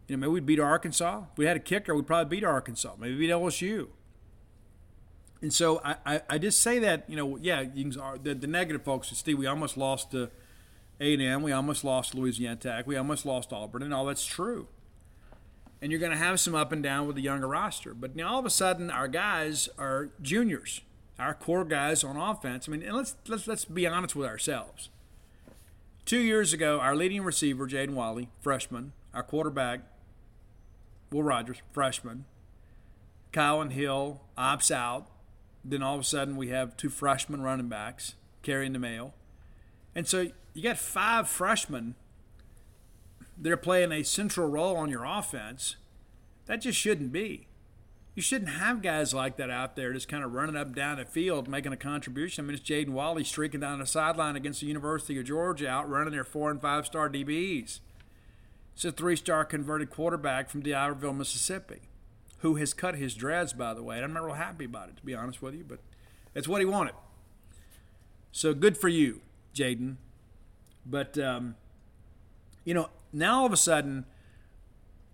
You know, maybe we'd beat Arkansas. If we had a kicker, we'd probably beat Arkansas. Maybe beat LSU. And so I, I, I just say that, you know, yeah, you can, uh, the, the negative folks, Steve, we almost lost to A&M. We almost lost Louisiana Tech. We almost lost Auburn, and all that's true. And you're going to have some up and down with the younger roster. But now all of a sudden, our guys are juniors, our core guys on offense. I mean, and let's, let's, let's be honest with ourselves. Two years ago, our leading receiver, Jaden Walley, freshman, our quarterback, Will Rogers, freshman. Kylin Hill opts out. Then all of a sudden we have two freshman running backs carrying the mail. And so you got five freshmen they are playing a central role on your offense. That just shouldn't be. You shouldn't have guys like that out there just kind of running up down the field making a contribution. I mean, it's Jaden Walley streaking down the sideline against the University of Georgia out running their four and five star DBs. It's a three star converted quarterback from D'Iberville, Mississippi, who has cut his dreads, by the way. And I'm not real happy about it, to be honest with you, but it's what he wanted. So good for you, Jaden. But, um, you know, now all of a sudden,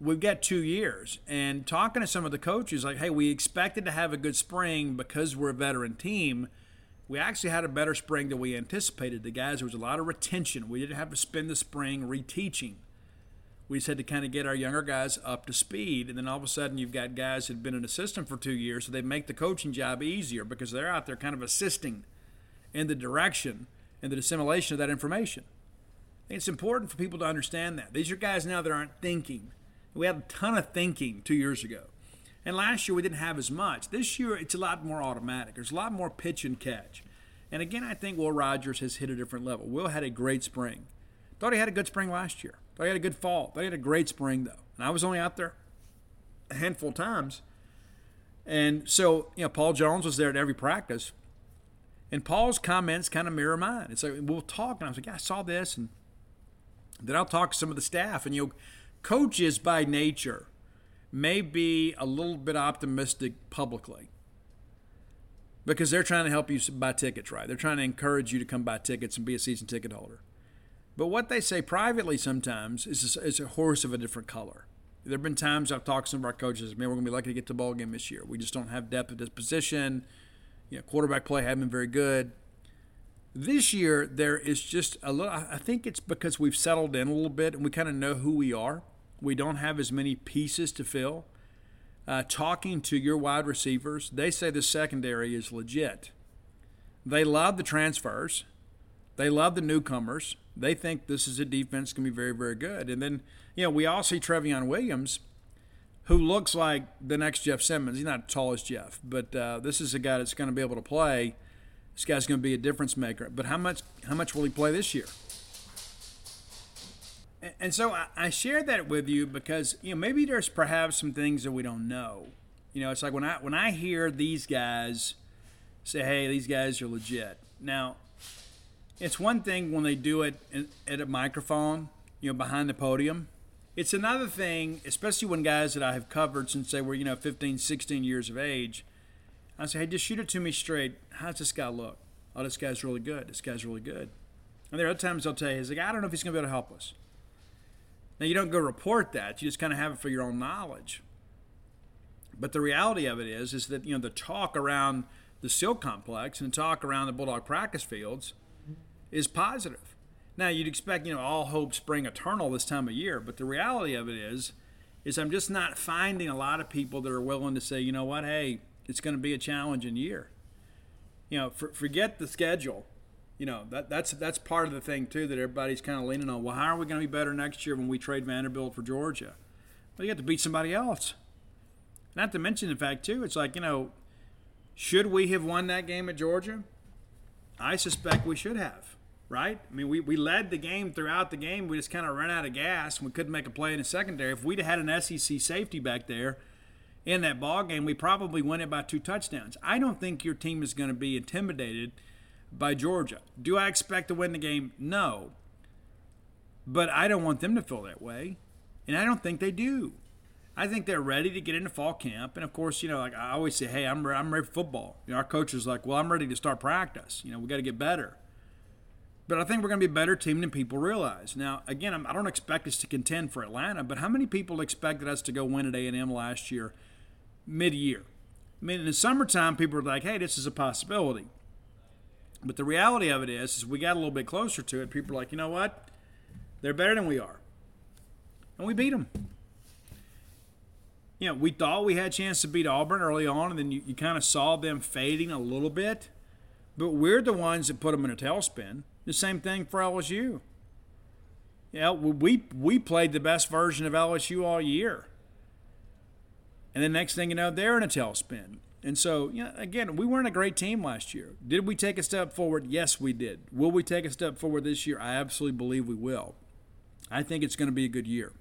we've got two years. And talking to some of the coaches, like, hey, we expected to have a good spring because we're a veteran team. We actually had a better spring than we anticipated. The guys, there was a lot of retention. We didn't have to spend the spring reteaching we just had to kind of get our younger guys up to speed. And then all of a sudden, you've got guys who've been an assistant for two years, so they make the coaching job easier because they're out there kind of assisting in the direction and the dissemination of that information. Think it's important for people to understand that. These are guys now that aren't thinking. We had a ton of thinking two years ago. And last year we didn't have as much. This year it's a lot more automatic. There's a lot more pitch and catch. And again, I think Will Rogers has hit a different level. Will had a great spring. Thought he had a good spring last year. They had a good fall. They had a great spring though, and I was only out there a handful of times. And so, you know, Paul Jones was there at every practice, and Paul's comments kind of mirror mine. It's like we'll talk, and I was like, yeah, I saw this, and then I'll talk to some of the staff, and you know, coaches by nature may be a little bit optimistic publicly, because they're trying to help you buy tickets, right? They're trying to encourage you to come buy tickets and be a season ticket holder. But what they say privately sometimes is a, is a horse of a different color. There have been times I've talked to some of our coaches, man, we're going to be lucky to get to the ball game this year. We just don't have depth at this position. You know, quarterback play hasn't been very good. This year, there is just a little, I think it's because we've settled in a little bit and we kind of know who we are. We don't have as many pieces to fill. Uh, talking to your wide receivers, they say the secondary is legit. They love the transfers, they love the newcomers. They think this is a defense to be very, very good. And then, you know, we all see Trevion Williams, who looks like the next Jeff Simmons. He's not as tall as Jeff, but uh, this is a guy that's going to be able to play. This guy's going to be a difference maker. But how much? How much will he play this year? And so I share that with you because you know maybe there's perhaps some things that we don't know. You know, it's like when I when I hear these guys say, "Hey, these guys are legit." Now, it's one thing when they do it at a microphone, you know, behind the podium. It's another thing, especially when guys that I have covered since they were, you know, 15, 16 years of age, I say, hey, just shoot it to me straight. How's this guy look? Oh, this guy's really good. This guy's really good. And there are other times they'll tell you, he's like, I don't know if he's going to be able to help us. Now, you don't go report that. You just kind of have it for your own knowledge. But the reality of it is, is that, you know, the talk around the SEAL complex and the talk around the Bulldog practice fields is positive. Now you'd expect, you know, all hope spring eternal this time of year, but the reality of it is, is I'm just not finding a lot of people that are willing to say, you know what, hey, it's going to be a challenging year. You know, for, forget the schedule. You know that that's that's part of the thing too that everybody's kind of leaning on. Well, how are we going to be better next year when we trade Vanderbilt for Georgia? Well, you have to beat somebody else. Not to mention the fact too, it's like you know, should we have won that game at Georgia? I suspect we should have right? I mean, we, we led the game throughout the game. We just kind of ran out of gas. We couldn't make a play in the secondary. If we'd had an SEC safety back there in that ball game, we probably win it by two touchdowns. I don't think your team is going to be intimidated by Georgia. Do I expect to win the game? No. But I don't want them to feel that way, and I don't think they do. I think they're ready to get into fall camp, and of course, you know, like I always say, "Hey, I'm I'm ready for football." You know, our coach is like, "Well, I'm ready to start practice." You know, we got to get better. But I think we're going to be a better team than people realize. Now, again, I don't expect us to contend for Atlanta, but how many people expected us to go win at A&M last year, mid-year? I mean, in the summertime, people were like, "Hey, this is a possibility." But the reality of it is, is we got a little bit closer to it. People are like, "You know what? They're better than we are," and we beat them. You know, we thought we had a chance to beat Auburn early on, and then you, you kind of saw them fading a little bit. But we're the ones that put them in a tailspin. The same thing for LSU. Yeah, we we played the best version of LSU all year. And the next thing you know, they're in a tailspin. And so, you know, again, we weren't a great team last year. Did we take a step forward? Yes, we did. Will we take a step forward this year? I absolutely believe we will. I think it's going to be a good year.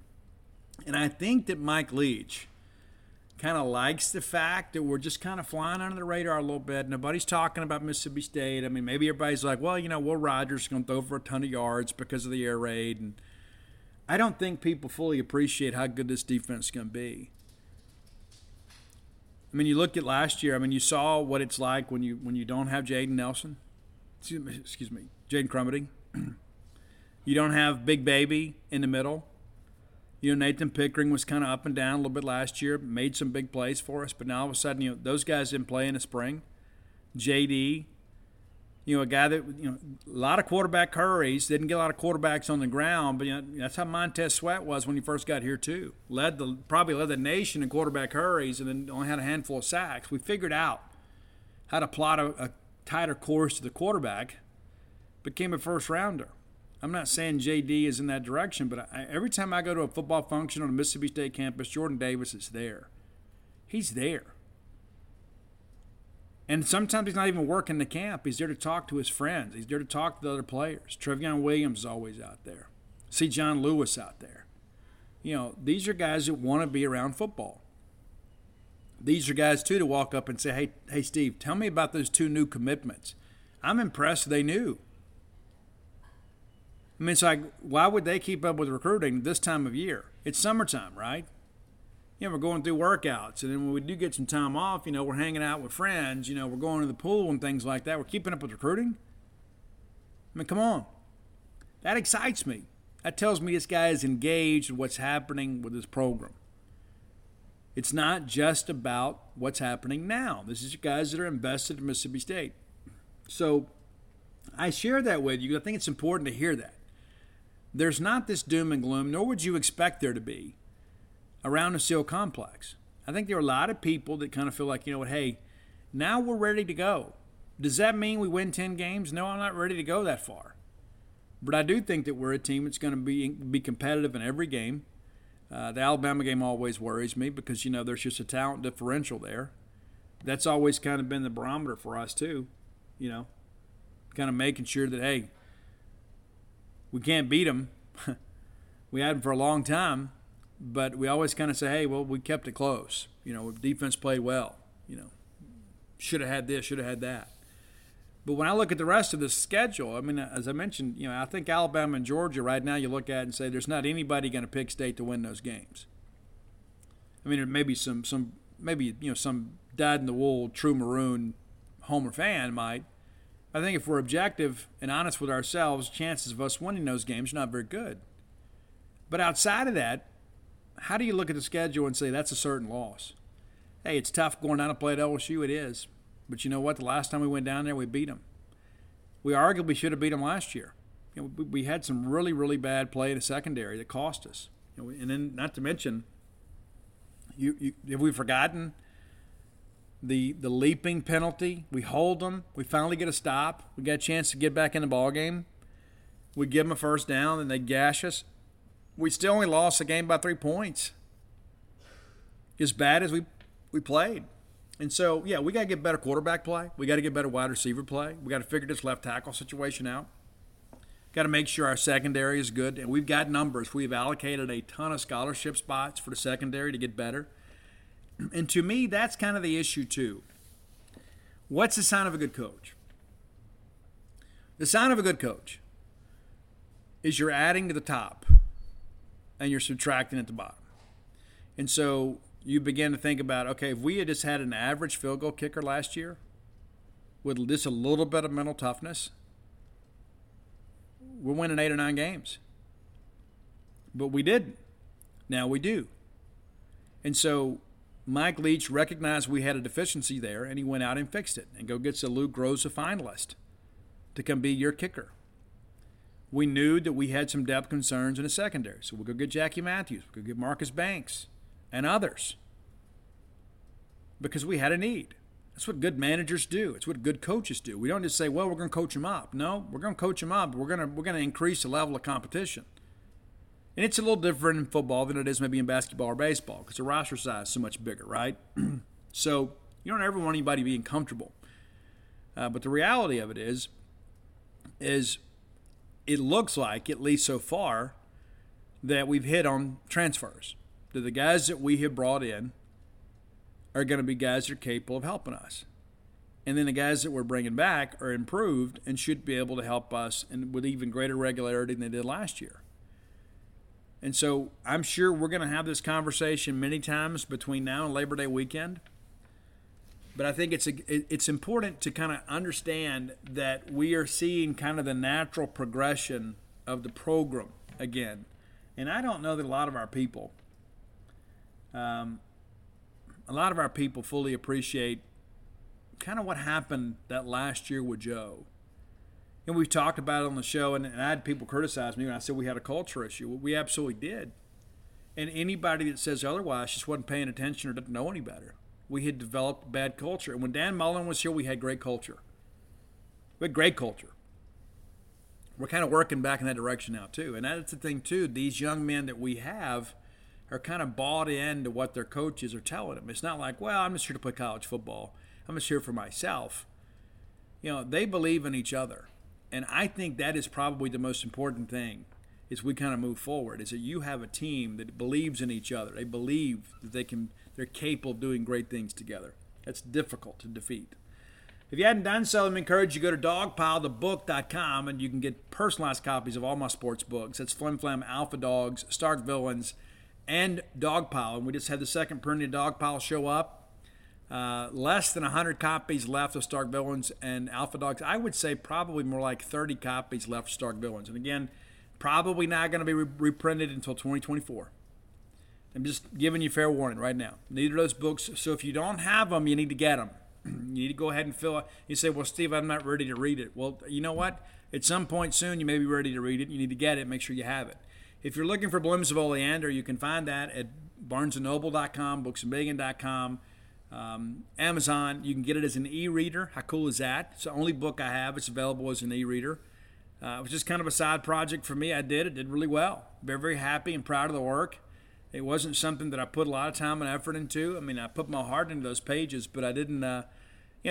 And I think that Mike Leach kind of likes the fact that we're just kind of flying under the radar a little bit. Nobody's talking about Mississippi State. I mean, maybe everybody's like, well, you know, Will Rogers is going to throw for a ton of yards because of the air raid. And I don't think people fully appreciate how good this defense is going to be. I mean, you look at last year. I mean, you saw what it's like when you when you don't have Jaden Nelson. Excuse me, Jaden Crumedy. (clears throat) you don't have Big Baby in the middle. You know, Nathan Pickering was kind of up and down a little bit last year, made some big plays for us, but now all of a sudden, you know, those guys didn't play in the spring. JD, you know, a guy that you know, a lot of quarterback hurries, didn't get a lot of quarterbacks on the ground, but you know, that's how Montez Sweat was when he first got here too. Led the probably led the nation in quarterback hurries, and then only had a handful of sacks. We figured out how to plot a, a tighter course to the quarterback. Became a first rounder. I'm not saying JD is in that direction, but I, every time I go to a football function on a Mississippi State campus, Jordan Davis is there. He's there. And sometimes he's not even working the camp. He's there to talk to his friends. He's there to talk to the other players. Trevion Williams is always out there. See John Lewis out there. You know, these are guys that want to be around football. These are guys too to walk up and say, "Hey, hey, Steve, tell me about those two new commitments." I'm impressed they knew. I mean, it's like, why would they keep up with recruiting this time of year? It's summertime, right? you know, we're going through workouts. And then when we do get some time off, you know, we're hanging out with friends, you know, we're going to the pool and things like that. We're keeping up with recruiting. I mean, come on. That excites me. That tells me this guy is engaged in what's happening with his program. It's not just about what's happening now. This is guys that are invested in Mississippi State. So I share that with you. I think it's important to hear that. There's not this doom and gloom, nor would you expect there to be around the SEAL complex. I think there are a lot of people that kind of feel like, you know what, hey, now we're ready to go. Does that mean we win 10 games? No, I'm not ready to go that far. But I do think that we're a team that's going to be be competitive in every game. Uh, the Alabama game always worries me because you know there's just a talent differential there. That's always kind of been the barometer for us too. You know, kind of making sure that hey, we can't beat them. (laughs) we had them for a long time, but we always kind of say, hey, well, we kept it close. You know, defense played well. You know, should have had this, should have had that. But when I look at the rest of the schedule, I mean, as I mentioned, you know, I think Alabama and Georgia right now you look at and say there's not anybody going to pick State to win those games. I mean, there may be some some maybe you know some dyed in the wool true maroon Homer fan might. I think if we're objective and honest with ourselves, chances of us winning those games are not very good. But outside of that, how do you look at the schedule and say that's a certain loss? Hey, it's tough going down to play at LSU. It is. But you know what? The last time we went down there, we beat them. We arguably should have beat them last year. You know, we had some really, really bad play in the secondary that cost us. You know, and then, not to mention, you, you have we forgotten the the leaping penalty? We hold them. We finally get a stop. We got a chance to get back in the ball game. We give them a first down, and they gash us. We still only lost the game by three points. As bad as we we played. And so, yeah, we got to get better quarterback play. We got to get better wide receiver play. We got to figure this left tackle situation out. Got to make sure our secondary is good. And we've got numbers. We've allocated a ton of scholarship spots for the secondary to get better. And to me, that's kind of the issue, too. What's the sign of a good coach? The sign of a good coach is you're adding to the top and you're subtracting at the bottom. And so you begin to think about okay, if we had just had an average field goal kicker last year with just a little bit of mental toughness, we're winning eight or nine games. But we didn't. Now we do. And so Mike Leach recognized we had a deficiency there and he went out and fixed it and go gets a Lou Groza finalist to come be your kicker. We knew that we had some depth concerns in the secondary. So we'll go get Jackie Matthews, we'll go get Marcus Banks and others because we had a need. That's what good managers do. It's what good coaches do. We don't just say, "Well, we're going to coach them up." No, we're going to coach them up. We're going to we're going to increase the level of competition. And it's a little different in football than it is maybe in basketball or baseball because the roster size is so much bigger, right? (clears throat) so you don't ever want anybody being comfortable. Uh, but the reality of it is, is it looks like, at least so far, that we've hit on transfers that the guys that we have brought in are going to be guys that are capable of helping us. And then the guys that we're bringing back are improved and should be able to help us and with even greater regularity than they did last year. And so I'm sure we're going to have this conversation many times between now and Labor Day weekend. But I think it's a, it's important to kind of understand that we are seeing kind of the natural progression of the program again. And I don't know that a lot of our people um, a lot of our people fully appreciate kind of what happened that last year with Joe. And we've talked about it on the show, and, and I had people criticize me when I said we had a culture issue. Well, we absolutely did. And anybody that says otherwise just wasn't paying attention or didn't know any better. We had developed bad culture. And when Dan Mullen was here, we had great culture. We had great culture. We're kind of working back in that direction now, too. And that's the thing, too. These young men that we have – are kind of bought into what their coaches are telling them. It's not like, well, I'm just here to play college football. I'm just here for myself. You know, they believe in each other. And I think that is probably the most important thing as we kind of move forward is that you have a team that believes in each other. They believe that they can they're capable of doing great things together. That's difficult to defeat. If you hadn't done so, I encourage you to go to dogpilethebook.com and you can get personalized copies of all my sports books. That's Flim Flam, Alpha Dogs, Stark Villains, and Dogpile. And we just had the second printing of Dogpile show up. Uh, less than 100 copies left of Stark Villains and Alpha Dogs. I would say probably more like 30 copies left of Stark Villains. And again, probably not going to be re- reprinted until 2024. I'm just giving you fair warning right now. Neither of those books. So if you don't have them, you need to get them. (clears throat) you need to go ahead and fill it. You say, well, Steve, I'm not ready to read it. Well, you know what? At some point soon, you may be ready to read it. You need to get it. Make sure you have it. If you're looking for Blooms of Oleander, you can find that at barnesandnoble.com, booksandbacon.com, um, Amazon. You can get it as an e-reader. How cool is that? It's the only book I have. It's available as an e-reader. Uh, it was just kind of a side project for me. I did it. Did really well. Very, very happy and proud of the work. It wasn't something that I put a lot of time and effort into. I mean, I put my heart into those pages, but I didn't. Uh,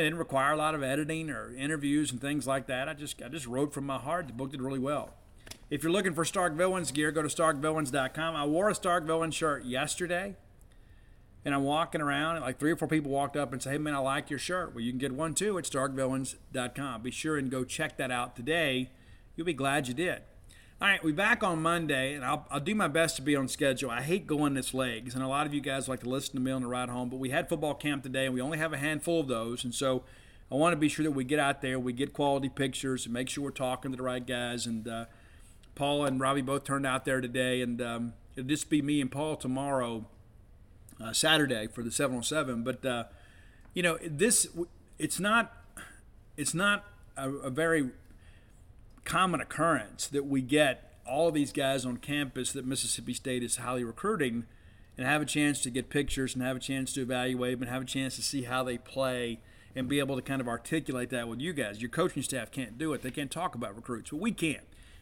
didn't require a lot of editing or interviews and things like that. I just, I just wrote from my heart. The book did really well. If you're looking for Stark Villains gear, go to starkvillains.com. I wore a Stark Villains shirt yesterday, and I'm walking around, and like three or four people walked up and said, "Hey, man, I like your shirt." Well, you can get one too at starkvillains.com. Be sure and go check that out today. You'll be glad you did. All right, we're back on Monday, and I'll, I'll do my best to be on schedule. I hate going this legs, and a lot of you guys like to listen to me on the ride home, but we had football camp today, and we only have a handful of those, and so I want to be sure that we get out there, we get quality pictures, and make sure we're talking to the right guys. And uh, Paul and Robbie both turned out there today, and um, it'll just be me and Paul tomorrow, uh, Saturday for the 7-on-7. But uh, you know, this it's not it's not a, a very common occurrence that we get all these guys on campus that Mississippi State is highly recruiting and have a chance to get pictures and have a chance to evaluate them and have a chance to see how they play and be able to kind of articulate that with you guys. Your coaching staff can't do it. They can't talk about recruits, but we can.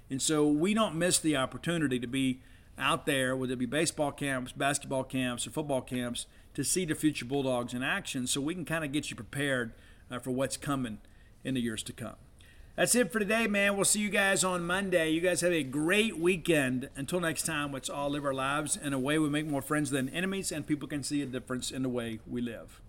And so we don't miss the opportunity to be out there, whether it be baseball camps, basketball camps, or football camps, to see the future Bulldogs in action so we can kind of get you prepared uh, for what's coming in the years to come. That's it for today, man. We'll see you guys on Monday. You guys have a great weekend. Until next time, let's all live our lives in a way we make more friends than enemies and people can see a difference in the way we live.